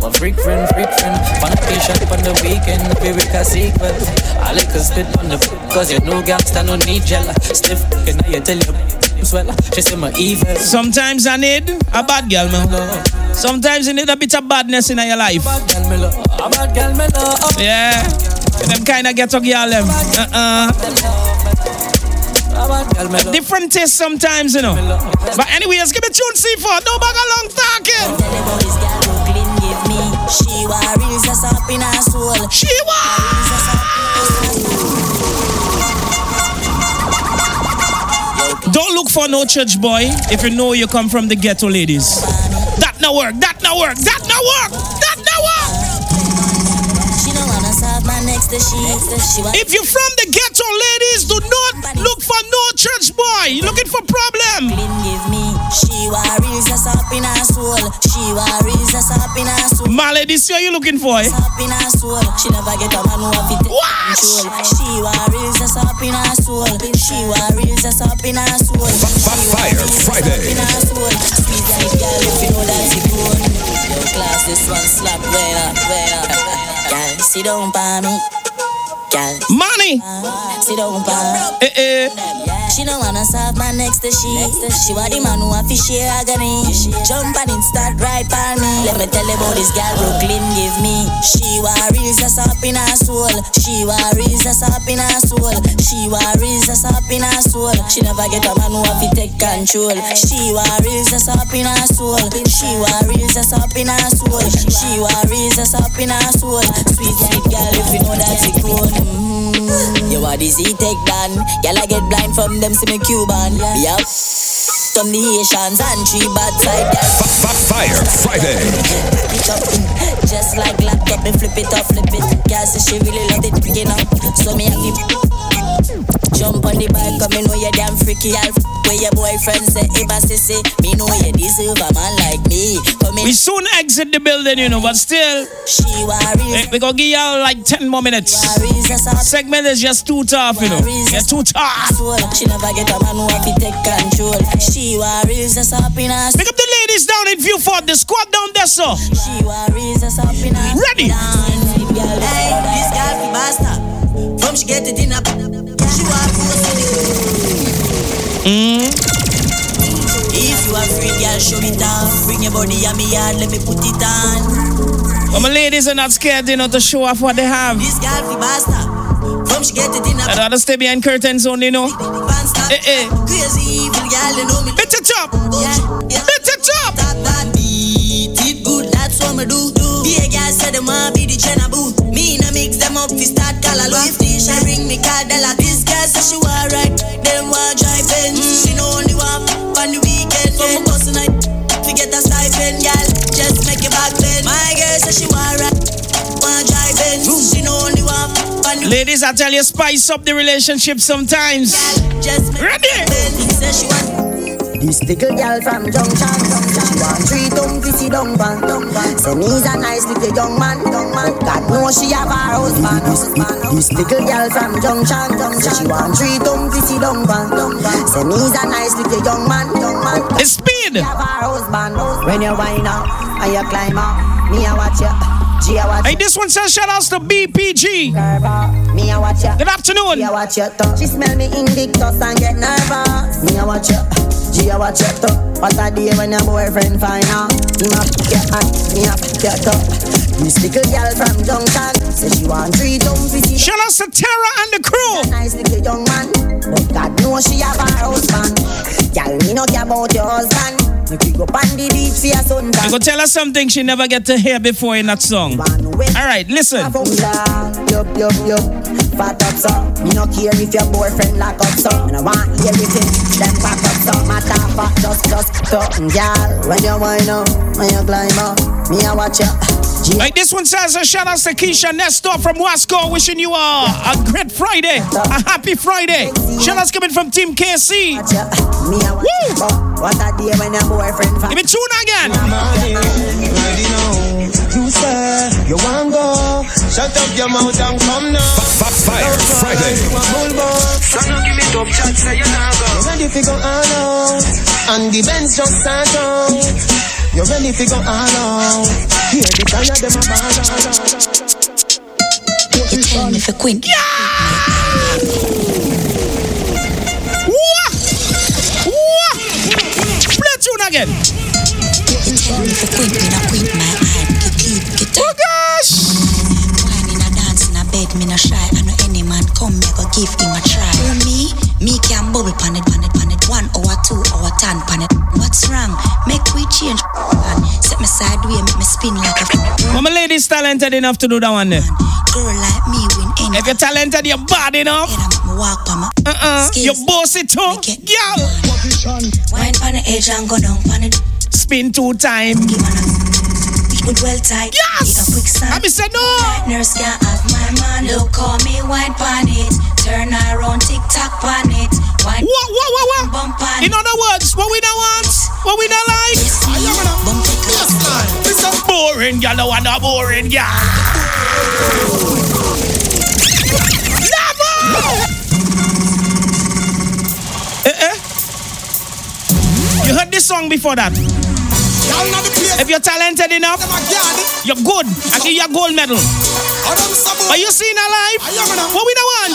my freak friend, freak friend. Fun patient on the weekend, we make a sequel. I like to spit on the cause you know gangsta no need gel. Stiff, can I tell you? Swell, she say my evil. Sometimes I need a bad girl, man. Sometimes you need a bit of badness in your life. A bad girl, me love. Yeah. Them kind of get a girl, them. Uh-uh. Different taste sometimes, you know. But anyways, give me tune C4. No bag along talking. She worries up in her soul. She Don't look for no church boy if you know you come from the ghetto ladies. That no work, that no work, that no work, work. If you're from the ghetto ladies, do not look for no church boy. You're looking for problem. give me. She worries us up in her soul. She worries us up in her soul. Male, this year you looking for eh? Up in her soul. She a man who have it control. She worries us up in her soul. She worries us up in her soul. Fire Friday. In her soul. Sweet like girl, if you know that's it good. Yo, class, this one slap way up, way up. Sit down by me. Money. down by me. Eh eh. She don't wanna serve my next to she. She want the man who have to share agony. Jump and start right by me. Let me tell you about this girl Brooklyn give me. She worries us up in her soul. She worries us up in her soul. She worries us up in her soul. She never get a man who have to take control. She worries us up in her soul. She worries us up in her soul. She worries us up in her soul. Sweet sweet girl, if you know that's it good. Mm. You are the take down. Girl, I get blind from them, see me Cuban. Yeah. From the Haitians and three bad side. Fire Friday. Pack it up, just like laptop, me flip it up, flip it. Girl say she really love it, you know. So me have Jump on the bike, come me know you damn freaky. I'll f- where your boyfriend say if I say me know you deserve a man like me. Come in. We soon exit the building, you know, but still. She worries. We, we gonna give y'all like 10 more minutes. Segment is just too tough, you know. It's too tough. She never get a man who have to take control. She worries us up in us. Pick up the ladies down in view for the squad down there, so. She worries us up in us. Ready? Hey, this girl be bastard. From she get it in a she want Mm. If you are free, girl, show it off. Bring your body on me yard, let me put it on. But my ladies are not scared, you know, to show off what they have. This girl be bastard. From she get it in a I'd rather stay behind curtains only, you know. Eh, eh. Crazy evil girl, you know me. Hit it up. Yeah, yeah. Hit it up. That, that beat it good, that's what me do. do. Be a girl, say them want be the Jenna boo. Up, start call a she ring me card, this girl say she want ride. Them want drive Benz. Mm. She know only want on the weekend. So me bustin' night, fi get a stipend, girl. Just make it back then. My girl say she want ride, want drive Benz. She know only want on the Ladies, I tell you, spice up the relationship sometimes. just make Ready? it back then. Say she want. This little girl from Junction, she want three tongue fifty dung pan. Say me's a nice little young man, young man. God knows she have a husband. This little girl from Junction, she want three tongue fifty dung pan. Say me's a nice little young man, young man. It's speed. Husband. When you wind up and you climb up, me a watch you. G a watch Hey, this one says shout outs to BPG. me a watch you. Good afternoon. Me a watch your tongue. She smell me invictus and get nervous. Me a watch you. She a watch your tongue. What a day when your boyfriend find out. Him a pick your hand, me a pick your tongue. This little girl from Junction say she want three tongue fifty. Shout outs to Tara and the crew. Nice little young man, but God knows she have a husband. Girl, me no care about your husband. You go on the beach for your son. I'm gonna tell her something she never get to hear before in that song. All right, listen. Yup, yup, yup. Fat up so. Me no care if your boyfriend lock up so. Me no want everything. Them back up so. Matter fat just just something, girl. When you wind up, when you climb up, me a watch you. Like this one says, a shout out to Keisha Nestor from Wasco, wishing you a, a great Friday, a happy Friday. Shout outs coming from Team KC. Me a watch you. But What a day when your boyfriend Give me tune again. You say you want go, shut up your mouth and come now. Fire Friday. So no give me top chat, say you not go. You ready to go all out, and the Benz just start out. You ready to go all out? Here the kind of them a ball out. You tell me for queen. Wah! Wah! Play tune again. You tell me for queen, me queen, Gosh! In a dance in a bed, me no shy. I know any man come, me go give him a try. For me, me can bubble pan it, pan it, pan it. One hour, two hour, ten pan it. What's wrong? Make we change. Man. Set me sideway, make me spin like a my lady's talented enough to do that one there. girl like me win any. If you're talented, you're bad enough. Walk on my Uh-uh. You boss it too. Girl. wine pan the edge and go down pan it. Spin two time. Good well tight. Yes. A quick sign. I me say no. Nurse can't have my man. Look call me wine pan it. Turn around, tick tock pan it. Wine What, what, what, what? bump pan In other words, what we don't want, what we don't like. Bump it It's a boring girl, I want a boring girl. Never! Eh, eh? You heard this song before that? If you're talented enough, you're good. I give you a gold medal. Are you seeing life? What we don't want?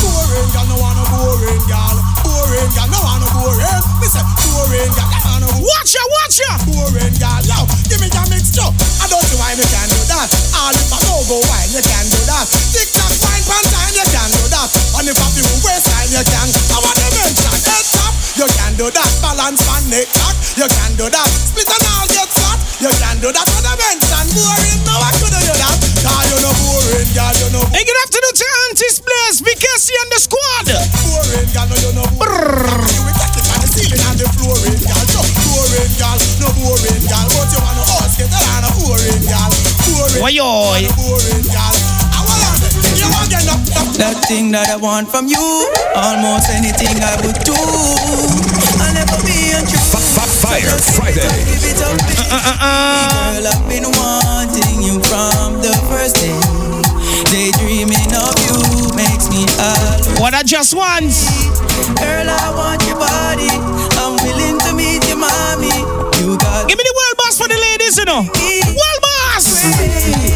Boring girl, no want no boring girl. Boring girl, no want no boring. Me say boring girl, no want no Watch ya, watch ya. boring girl. Yo, give me your mixture. I don't see why me can do that. All if I go go wine, you can do that. Tick tock, wine pan time, you can do that. And if I feel waistline, you can. I want to mention top, you can do that. Balance pan neck cock, you can do that. Split and all get flat, you can do that. When I mention boring, no I couldn't do that. Cause you no boring girl, you no Hey, good afternoon to Auntie's Place, BKC and the squad. boring girl, no you no boring. You will take it on the ceiling and the flooring, girl. So boring girl, no boring girl, but you wanna ask it and a boring girl. Boring, yo? boring girl. That thing that I want from you, almost anything I would do. I'll never be untrue. Fire Friday. Give it up, uh, uh, uh. Girl, I've been wanting you from the first day. Daydreaming of you makes me always. What I just want. Girl, I want your body. I'm willing to meet your mommy. You got Give me the world boss for the ladies, you know. World boss.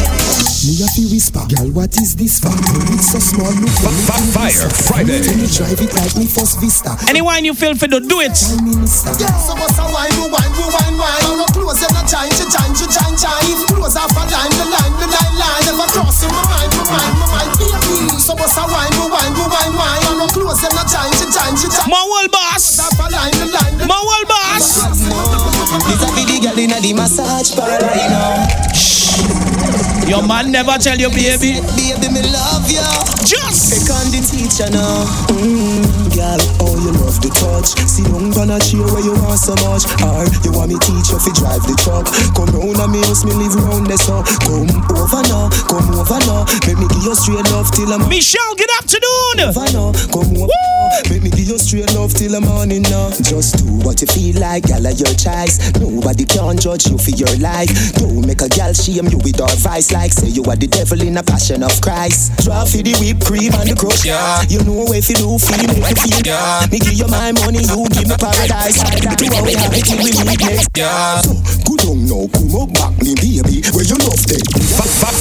Me a fi whisper, girl, what is this for? It's so small, look when me Fire Friday. Tell me drive it like me first vista. Any wine you feel for, do do it. Yeah, so what's a wine, we wine, we wine, wine. I'm not close, and I change, you change, you change, change. Close off a line, the line, the line, line. Never cross in my mind, my mind, my mind, baby. So what's a wine, we wine, we wine, wine. I'm not close, and I change, you change, you change. My world boss. Off a line, the My world boss. This a be the girl inna the massage parlor, you know. Your man never tell you, baby. Baby, me love you. Just. Take on the teacher now. Mm, girl, oh you love the touch. See young on a chair where you want so much. Or you want me teach you fi drive the truck. Come round a me house, me live round there so. Come over now, come over now. Make me give you straight love till I'm Michelle, good afternoon. over now. Come over now. Make me give you straight love till the morning now. Just do what you feel like, girl, of your choice. Nobody can judge you for your life. Don't make a girl shame you with advice like say you are the devil in a passion of Christ. Draw for the whipped cream and the crush. Yeah. You know if you do feel, make me feel. Yeah. Me give you my money, you give me paradise. Do how we have it till we meet next. Yeah. So, good on now, come up back me baby, where you love day.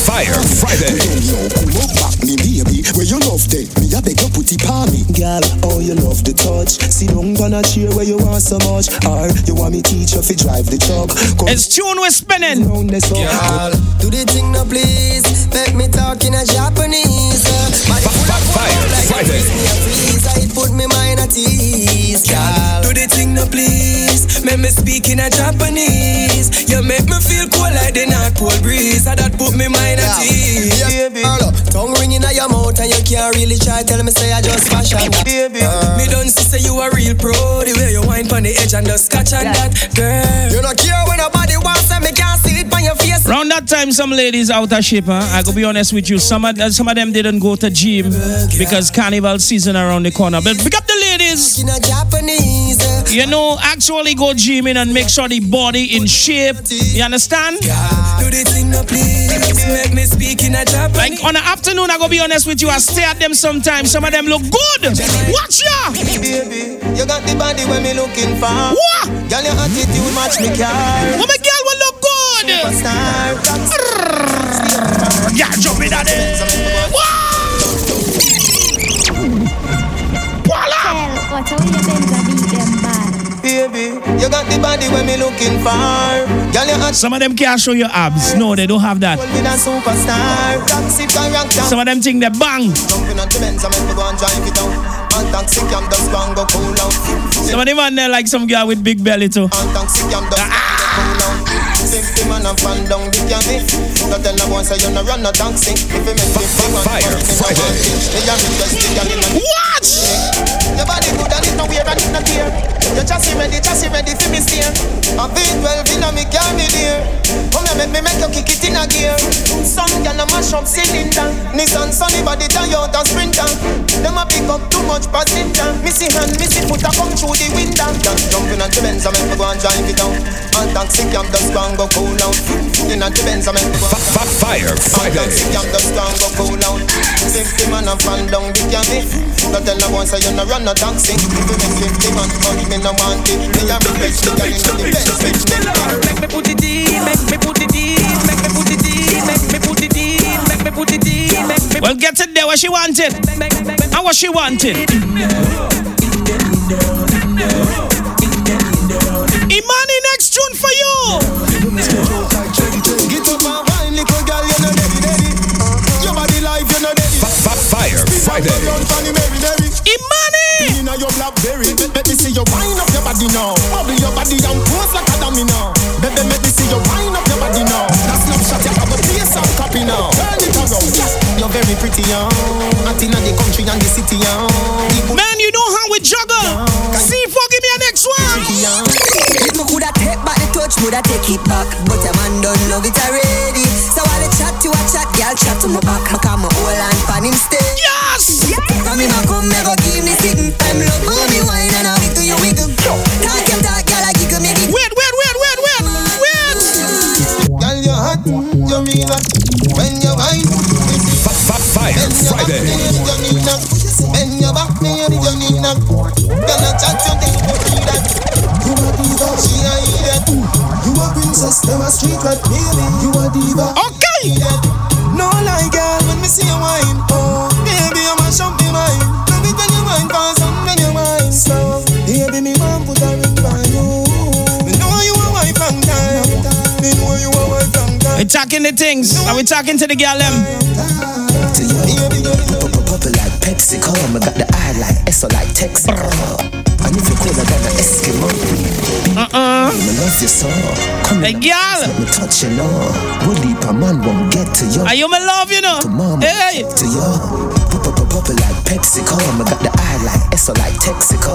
Fire Friday. Good on now, come up back me baby, where you love day. Me a beg you put it on me. Girl, oh you love the touch. See, don't on a chair where you want so much. Or you want me teach you fi drive the truck. Come It's tune we're spinning. round there so. Girl, Do the thing now, please. Make me talk in a Japanese. My Fire please, I put me mind at ease, girl. do the thing now, please. Make me speak in a Japanese. You make me feel cool like the North Pole breeze. And that put me mind at ease. Yeah, baby. Tongue ringing at your mouth and you can't really try. Tell me say I just fashion. Baby, Uh, me don't see say you a real pro. The way you wine pon the edge and just scotch on that, girl. you don't care when nobody wants and me can't on your face. Round that time, some ladies out of shape. Huh? I go be honest with you. Some of some of them didn't go to gym because carnival season around the corner. But pick up the ladies. Uh, You know, actually go gymming and make sure the body in shape. You understand? Do the thing now, please. Make me speak in a Japanese. Like on the afternoon, I go be honest with you. I stare at them sometimes. Some of them look good. Watch ya. baby, you got the body when me looking for. What? Girl, your attitude match me car. What my girl will look good. Superstar. Yeah, jump in at it. Voila. How you bend a beat them bad? Baby, you got the body when me looking for. Girl, your attitude Some of them can't show you abs. No, they don't have that. with a superstar. Taxi character. Some of them think they bang. Jumping on the Benz, I make me go and drive it out. On taxi cam, just go and go cool out. Some of them there like some girl with big belly too. Taxi cam, just go and out. Safety man and fan down the candy. Don't tell say you no run no taxi. If make fifty man, Fire Friday. Me a request the girl in a Watch. Your body good and it no wear and it no tear. Your chassis ready, chassis ready for me steer. A V12 in a me car me dear. Come here, make me make you kick it in a gear. Some girl a mash up cylinder. Nissan Sunny body Toyota Sprinter. Them a pick up too much passenger. Missy hand, missy foot a come through the window. Girl jumping on the Benz, I make me go and drive it down. On taxi cam, just go and go cool out. In on the Benz, I make me go. Fire Friday. Taxi cam, just go and go cool out. Safety man a fan down the candy. Don't tell no one say you no run no taxi. If you make fifty man, but me no want it. Me a request the girl in the Benz. Make me put it in, make me put it in, make me put it in, make me put it in, make me put it in, make me Well, get it there where she wanted. And what she wanted. Imani next tune for you. Get up and wine, little girl, you know ready, ready. Your body life, you know ready. Fire Friday. Blackberry. Let me see you wind up your body now. Bubble your body and pose like a dummy now. Baby, let me see you wind up your body now. That snapshot, you have a place and copy now. Turn it around. You're very pretty, young. Out inna the country and the city, young. Man, you know how we juggle. See if give me a next one. If me coulda take back the touch, woulda take it back. But your man don't love it already. So while I chat to a chat, girl chat to my back. Them a street rat, baby, you a diva. Okay. No lie, girl, when me see you wine, oh, baby, you mash up me mind. Love it when you wine, cause I'm when you wine slow. Baby, me want put a ring on you. Me know you a wife long time. Me know you a wife long time. We talking the things. Are we talking to the gal them? To you, Bubble like Pepsi, come. I got the eye like Esso like Texaco. And if you call her than an Eskimo, Uh-uh. love you. Come Hey, girl. let me touch you. Would leap a man won't get to you. Are you my love, you know? To mama, Hey. to you. Bubble like Pepsi, come. I got the eye like Esso like Texaco.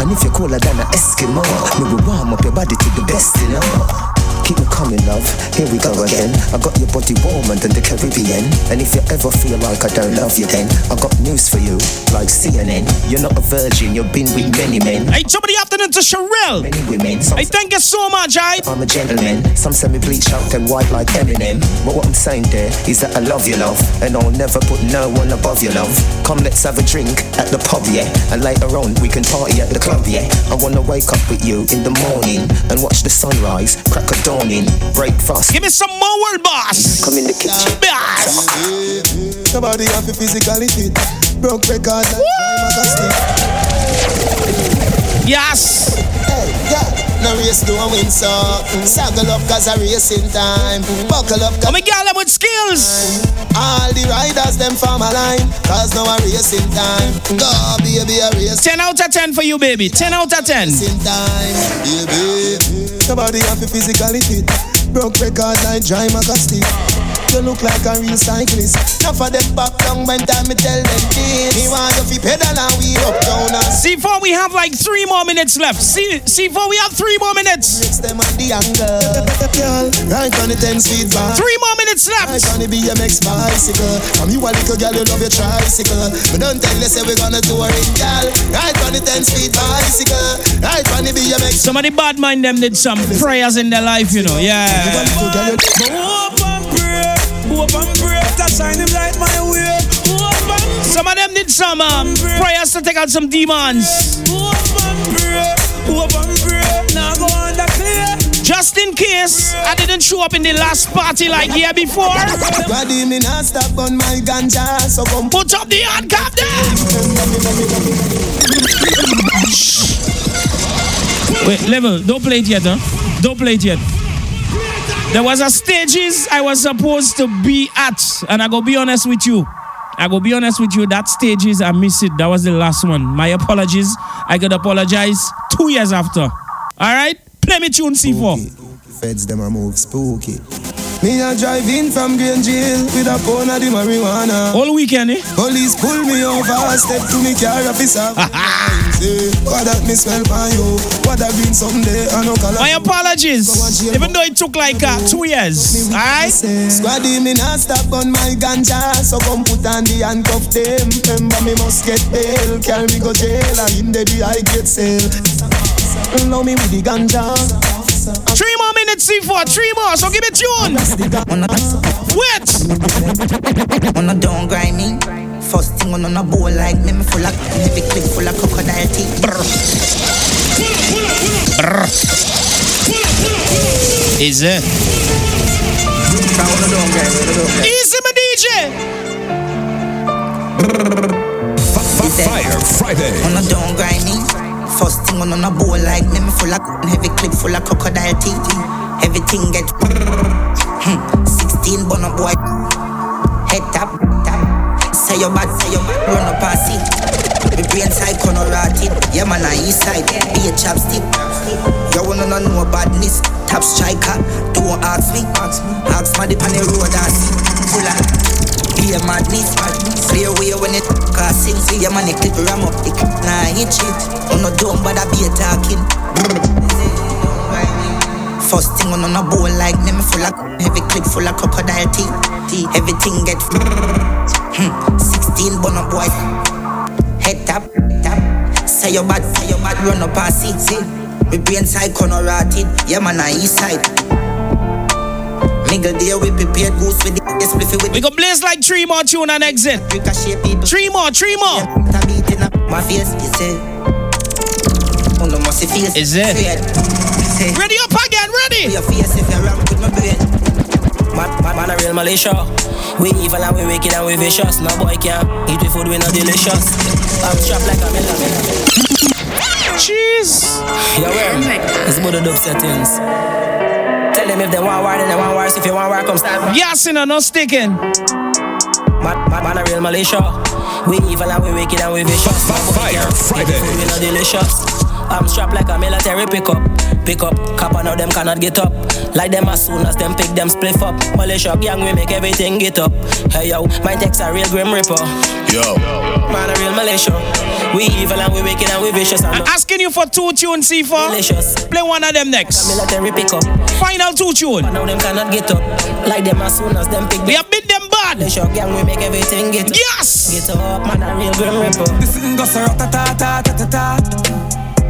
And if you call her than an Eskimo, me will warm up your body to the best, you know. Keep me coming, love. Here we go again. I got your body warmer than the Caribbean. And if you ever feel like I don't love you, then I got news for you, like CNN. You're not a virgin, you've been with many men. Hey, top of the afternoon to Sherelle. Many women. Some Hey, thank you so much, I. I'm a gentleman. Some me bleach out and white like Eminem. But what I'm saying there is that I love you, love. And I'll never put no one above you, love. Come, let's have a drink at the pub, yeah. And later on, we can party at the club, yeah. I wanna wake up with you in the morning and watch the sunrise, crack a dawning, breakfast. Give me some more world boss. Come in the kitchen. Boss. Somebody have to physically fit. Broke record like I'm a stick. Yes. Hey, yeah. No race, do I win, so Saddle up cause a racing time Buckle up I'm a gal them with skills. All the riders, them form a line Cause now a racing time Go, baby, a race 10 out of 10 for you, baby. 10 out of 10. Racing time, baby Somebody have to physically fit Broke record like Dry Stick. You look like a real cyclist Enough of them back down when time me tell them this Me want you fi pedal and we up down and C4, we have like three more minutes left. C- C4, we have three more minutes. Fix them at the angle right on the 10 speed bar Three more minutes left. Right on the BMX bicycle From you a little girl, you love your tricycle But don't tell you say we gonna tour it, girl Right on the 10 speed bicycle Right on the BMX Some bad mind them did some prayers in their life, you know. Yeah. Hope and pray, hope and pray. That shine him light my way. Hope and Some of them did some um, prayers to take out some demons. hope and pray, hope and pray. Now go on the clear. Just in case I didn't show up in the last party like year before. Body me not stop on my ganja So come Put up the handcuff there. Wait, level. Don't play it yet, huh? Don't play it yet. There was a stages I was supposed to be at, and I go be honest with you. I go be honest with you. That stages I missed it. That was the last one. My apologies. I could apologize two years after. All right, play me tune C4. Feds them a move spooky Me a drive in from Green Jail With a pound of the marijuana. All weekend, eh? Police pull me over Step to me car officer. What that me smell by you? What that green someday I no color. My apologies. Even though it took like uh, two years. All right. Squaddy me not stop on my ganja. So come put on the handcuff them. Remember me must get bail. Carry me go jail? And in the I get sale. Allow me with the ganja. Three more minutes, C4. Three more. So give it tune. Wait. On a don't grind me. First thing on a bowl like me, me full of heavy clip full of crocodile teeth. Is it? Easy, my DJ. Fire Friday. On a don't grind me. First thing on a bowl like me, me full of heavy clip full of crocodile teeth. Everything get hmm, 16 bun up boy. Head tap, tap. Say your bad, say your bad, run up and see. Me brain side corner rotted. Yeah man, I east side, be a chapstick. You wanna know no badness? Top striker, don't ask me. Ask me, ask me the on the road and see. Full of be a madness, Clear way when it crossing. See your man, it clip ram up, it nah hit shit. On no dumb, but I be a talking. First thing on a bowl like me full of heavy clip full of crocodile teeth. Everything get hmm, 16 bun up boy. Head tap, tap. Say your bad, say your bad, run up and see. Me brain side corner rotted, yeah man, I east side. Nigga there we prepared goose with the spliffy with We go blaze like three more tune and exit. Ricochet people. Three more, three more. That beating up my face, you say. Oh no, must feel Is it? Straight. Ready up again, ready. Your face if you're with my brain. Man, man, man, a real militia. We evil and we wicked and we vicious. No boy can eat the food we not delicious. I'm strapped like a million. Jeez. Yeah, oh where? It's about the dub settings. Tell them if they want war, then they want war. If you want war, come start. Yes, you know, no sticking. Man, man, man, a real militia. We evil and we wicked and we vicious. Fire Friday. We not delicious. I'm strapped like a military pickup. Pick up, cop now them cannot get up. Like them as soon as them pick them spliff up. Militia gang, we make everything get up. Hey yo, my text a real grim ripper. Yo. Man, a real militia. We evil and we wicked and we vicious. I'm asking you for two tunes, C4. Delicious. Play one of them next. Military pick up. Final two tune. Now them cannot get up. Like them as soon as them pick We have beat them bad. Militia gang, we make everything get up. Yes. Get up, man, a real grim ripper. This thing goes ta ta ta ta ta ta.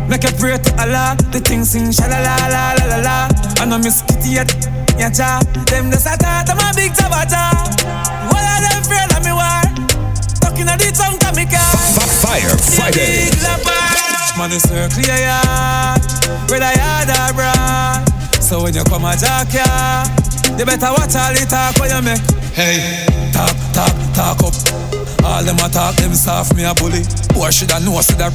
Make a pray to Allah, the thing sing sha la la la la la la. I know Miss Kitty yet, ya cha. Them the sata, them a big tabata. What are them afraid of me war? Talking of the tongue kamikaze. Fire Friday. Big. Man, it's circle ya yard, whether yard or broad. So when you come a jack ya, you better watch all the talk when you make. Hey, talk, talk, talk up. All them a talk, them soft, me a bully. Boy shoulda know, see that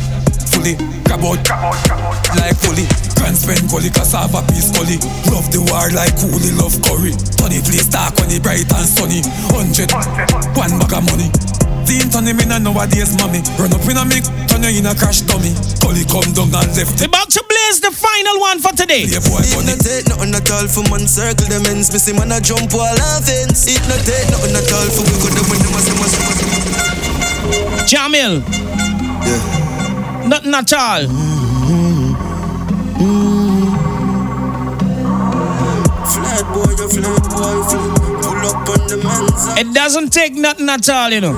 fully. Grab out, grab out, grab out, like fully. Grants Pen gully, Cassava Piece gully. Love the war like coolie, love curry. Tony please talk when it bright and sunny. Hundred, one bag of money. Teen Tony me nah nowadays, mommy. Run up in a mic, turn you in a crash dummy. Gully come down and left it. About to blaze the final one for today. Yeah, boy, It no take nothing at all for man circle them ends. Me see man a jump wall and. It no take nothing at all for we go them when them a them a Jamil. Yeah. Nothing at all. Flat boy, you flat boy, flat. Pull It doesn't take nothing at all, you know.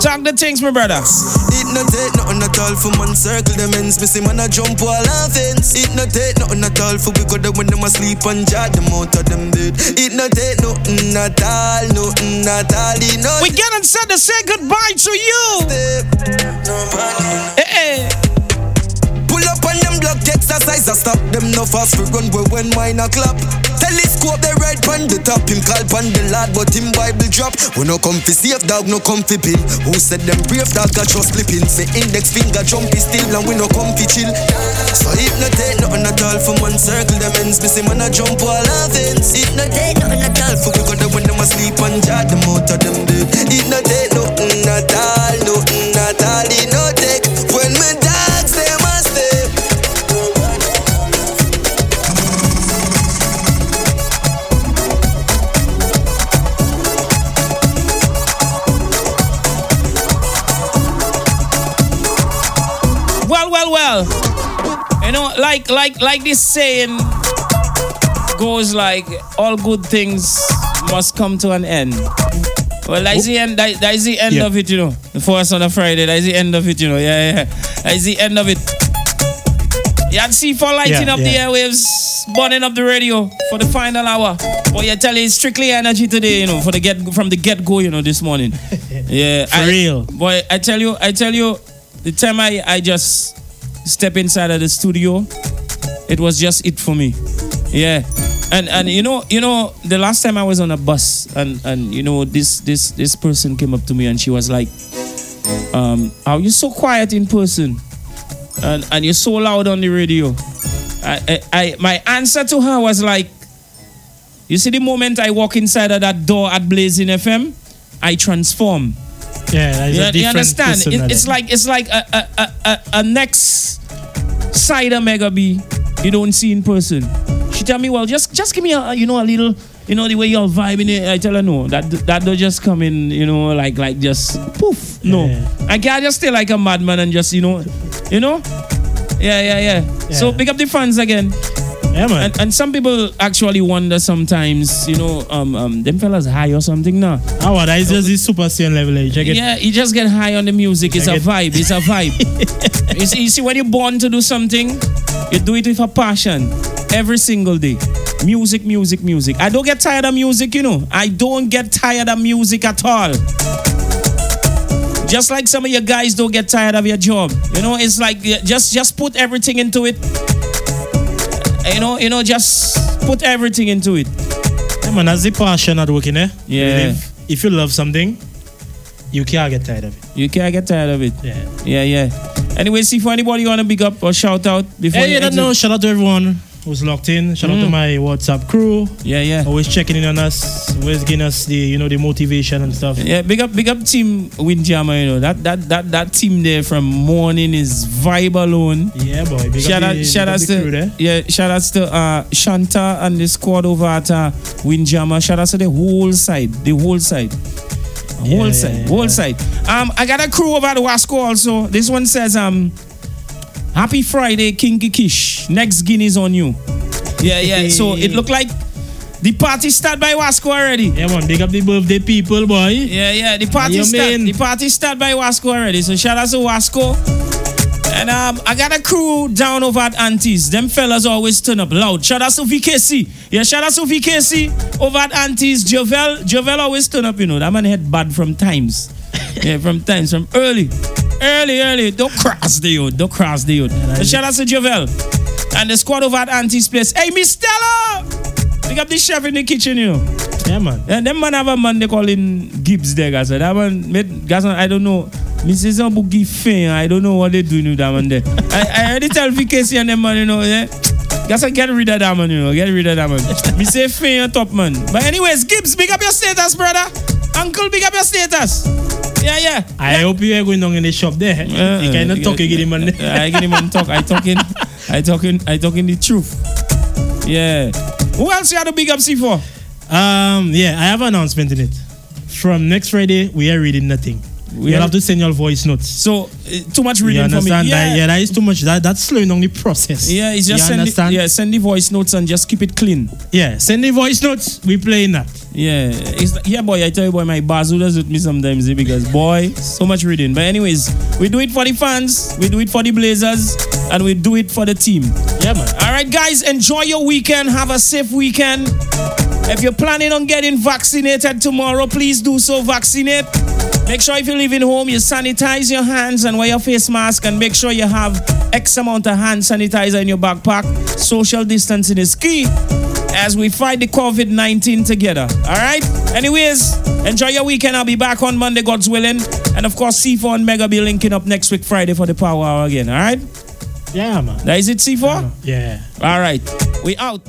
Talk the things, my brother. It no take nothing at all for man circle them ends. Me see man a jump wall and fence. It no take nothing at all for we go them when them a sleep and jar them out of them bed. It no take nothing at all, nothing at all. It no We set to say goodbye to you. Hey, hey. Eh, eh. Exercise I stop. Them no fast for run boy when mine a clap. Telescope they right pan the top. Him call pan the lad but him Bible drop. We no come fi safe dog no come fi pill. Who said them brave dog got just slipping? Say index finger jumpy still and we no come chill. So it no take nothing at all for one circle them ends. Me say man a jump wall and fence It no take nothing at all for we go there when them asleep and jar them out of them bed. It no take nothing at all, nothing at all. It no like like like this saying goes like all good things must come to an end. Well, that's the end. That, that's the end Yeah. of it, you know. For us on a Friday, that's the end of it, you know. Yeah, yeah. That's the end of it. You had C4 lighting Yeah, up yeah. the airwaves, burning up the radio for the final hour. But you tell you it's strictly energy today, you know, for the get from the get go, you know, this morning. Yeah, For I- real. Boy, I tell you, I tell you, the time I I just step inside of the studio, it was just it for me. Yeah. And and you know, you know, the last time I was on a bus and and you know this this this person came up to me and she was like, um, are you so quiet in person? And and you're so loud on the radio. I, I, I my answer to her was like, you see the moment I walk inside of that door at Blazing FM, I transform. Yeah, that is You, a you understand? It- it's like it's like a a, a, a, a next side of Mega B you don't see in person. She tell me, well, just just give me a you know a little you know the way you're vibing it. I tell her no, that that don't just come in you know like like just poof. No, I can't just stay like a madman and just you know, you know. Yeah, yeah, yeah. So pick up the fans again. Yeah, man. And, and some people actually wonder sometimes, you know, um, um, them fellas high or something now. Oh, what? That is just the super saiyan level. eh? You check. Yeah, you just get high on the music. It's a vibe. It's a vibe. you, see, you see, when you're born to do something, you do it with a passion every single day. Music, music, music. I don't get tired of music, you know. I don't get tired of music at all. Just like some of you guys don't get tired of your job. You know, it's like just just put everything into it. You know, you know, just put everything into it. Yeah, man, that's the passion at working, eh? Yeah. If, if you love something, you can't get tired of it. You can't get tired of it. Yeah. Yeah, yeah. Anyway, C4 anybody you wanna big up or shout out before Hey, you don't. Shout out to everyone who's locked in. Shout out to Mm. my WhatsApp crew. Yeah, yeah. Always checking in on us. Always giving us the you know the motivation and stuff. Yeah, big up, big up team Windjammer. You know that that that that team there from morning is vibe alone. Yeah, boy. Big shout out, the- shout out to yeah, shout outs to uh, Shanta and the squad over at uh, Windjammer. Shout out to the whole side, the whole side, whole Yeah, side, yeah, whole yeah. side. Um, I got a crew over at Wasco also. This one says um, Happy Friday, Kinky Kish. Next Guinea's on you. Yeah, yeah. So it looked like the party start by Wasco already. Yeah, man. Big up the birthday people, boy. Yeah, yeah. The party You start. mean? The party start by Wasco already. So shout out to Wasco. And um, I got a crew down over at Aunties. Them fellas always turn up loud. Shout out to VKC. Yeah, shout out to VKC over at Aunties. Jovel, Jovel always turn up, you know. That man had bad from times. yeah, from times, from early. Early, early. Don't cross the youth. Don't cross the youth. So shout out to Jovel. And the squad over at Aunties place. Hey, Miss Stella! Pick up the chef in the kitchen, you. Yeah, man. And them man have a man they call him Gibbs there, guys. That man, made, guys, I don't know. Mrs. Zambu give fame. I don't know what they doing with that man there. I, I already tell VKC and them man, you know, yeah. Guys, I get rid of that man, you know. Get rid of that man. Me say on top, man. But anyways, Gibbs, big up your status, brother. Uncle, big up your status. Yeah, yeah. I hope you are going down in the shop there. you cannot talk again, man. I get him on talk. I talking, I talking, I talking the truth. Yeah. Who else you had to big up C4? Um, yeah, I have an announcement in it. From next Friday, we are reading nothing. We are- have to send your voice notes. So uh, too much reading for me. Yeah. That, yeah, that is too much. That that's slowing down the process. Yeah, it's just you send the, yeah, send the voice notes and just keep it clean. Yeah, send the voice notes. We playing that. Yeah, it's yeah, boy. I tell you, boy, my bazoo does with me sometimes eh, because boy, so much reading. But anyways, we do it for the fans, we do it for the Blazers, and we do it for the team. Yeah, man. All right, guys, enjoy your weekend. Have a safe weekend. If you're planning on getting vaccinated tomorrow, please do so. Vaccinate. Make sure if you're leaving home, you sanitize your hands and wear your face mask, and make sure you have X amount of hand sanitizer in your backpack. Social distancing is key as we fight the COVID 19 together. All right? Anyways, enjoy your weekend. I'll be back on Monday, God's willing. And of course, C4 and Mega be linking up next week, Friday, for the Power Hour again. All right? Yeah, man. That is it, C4? Yeah. All right. We out.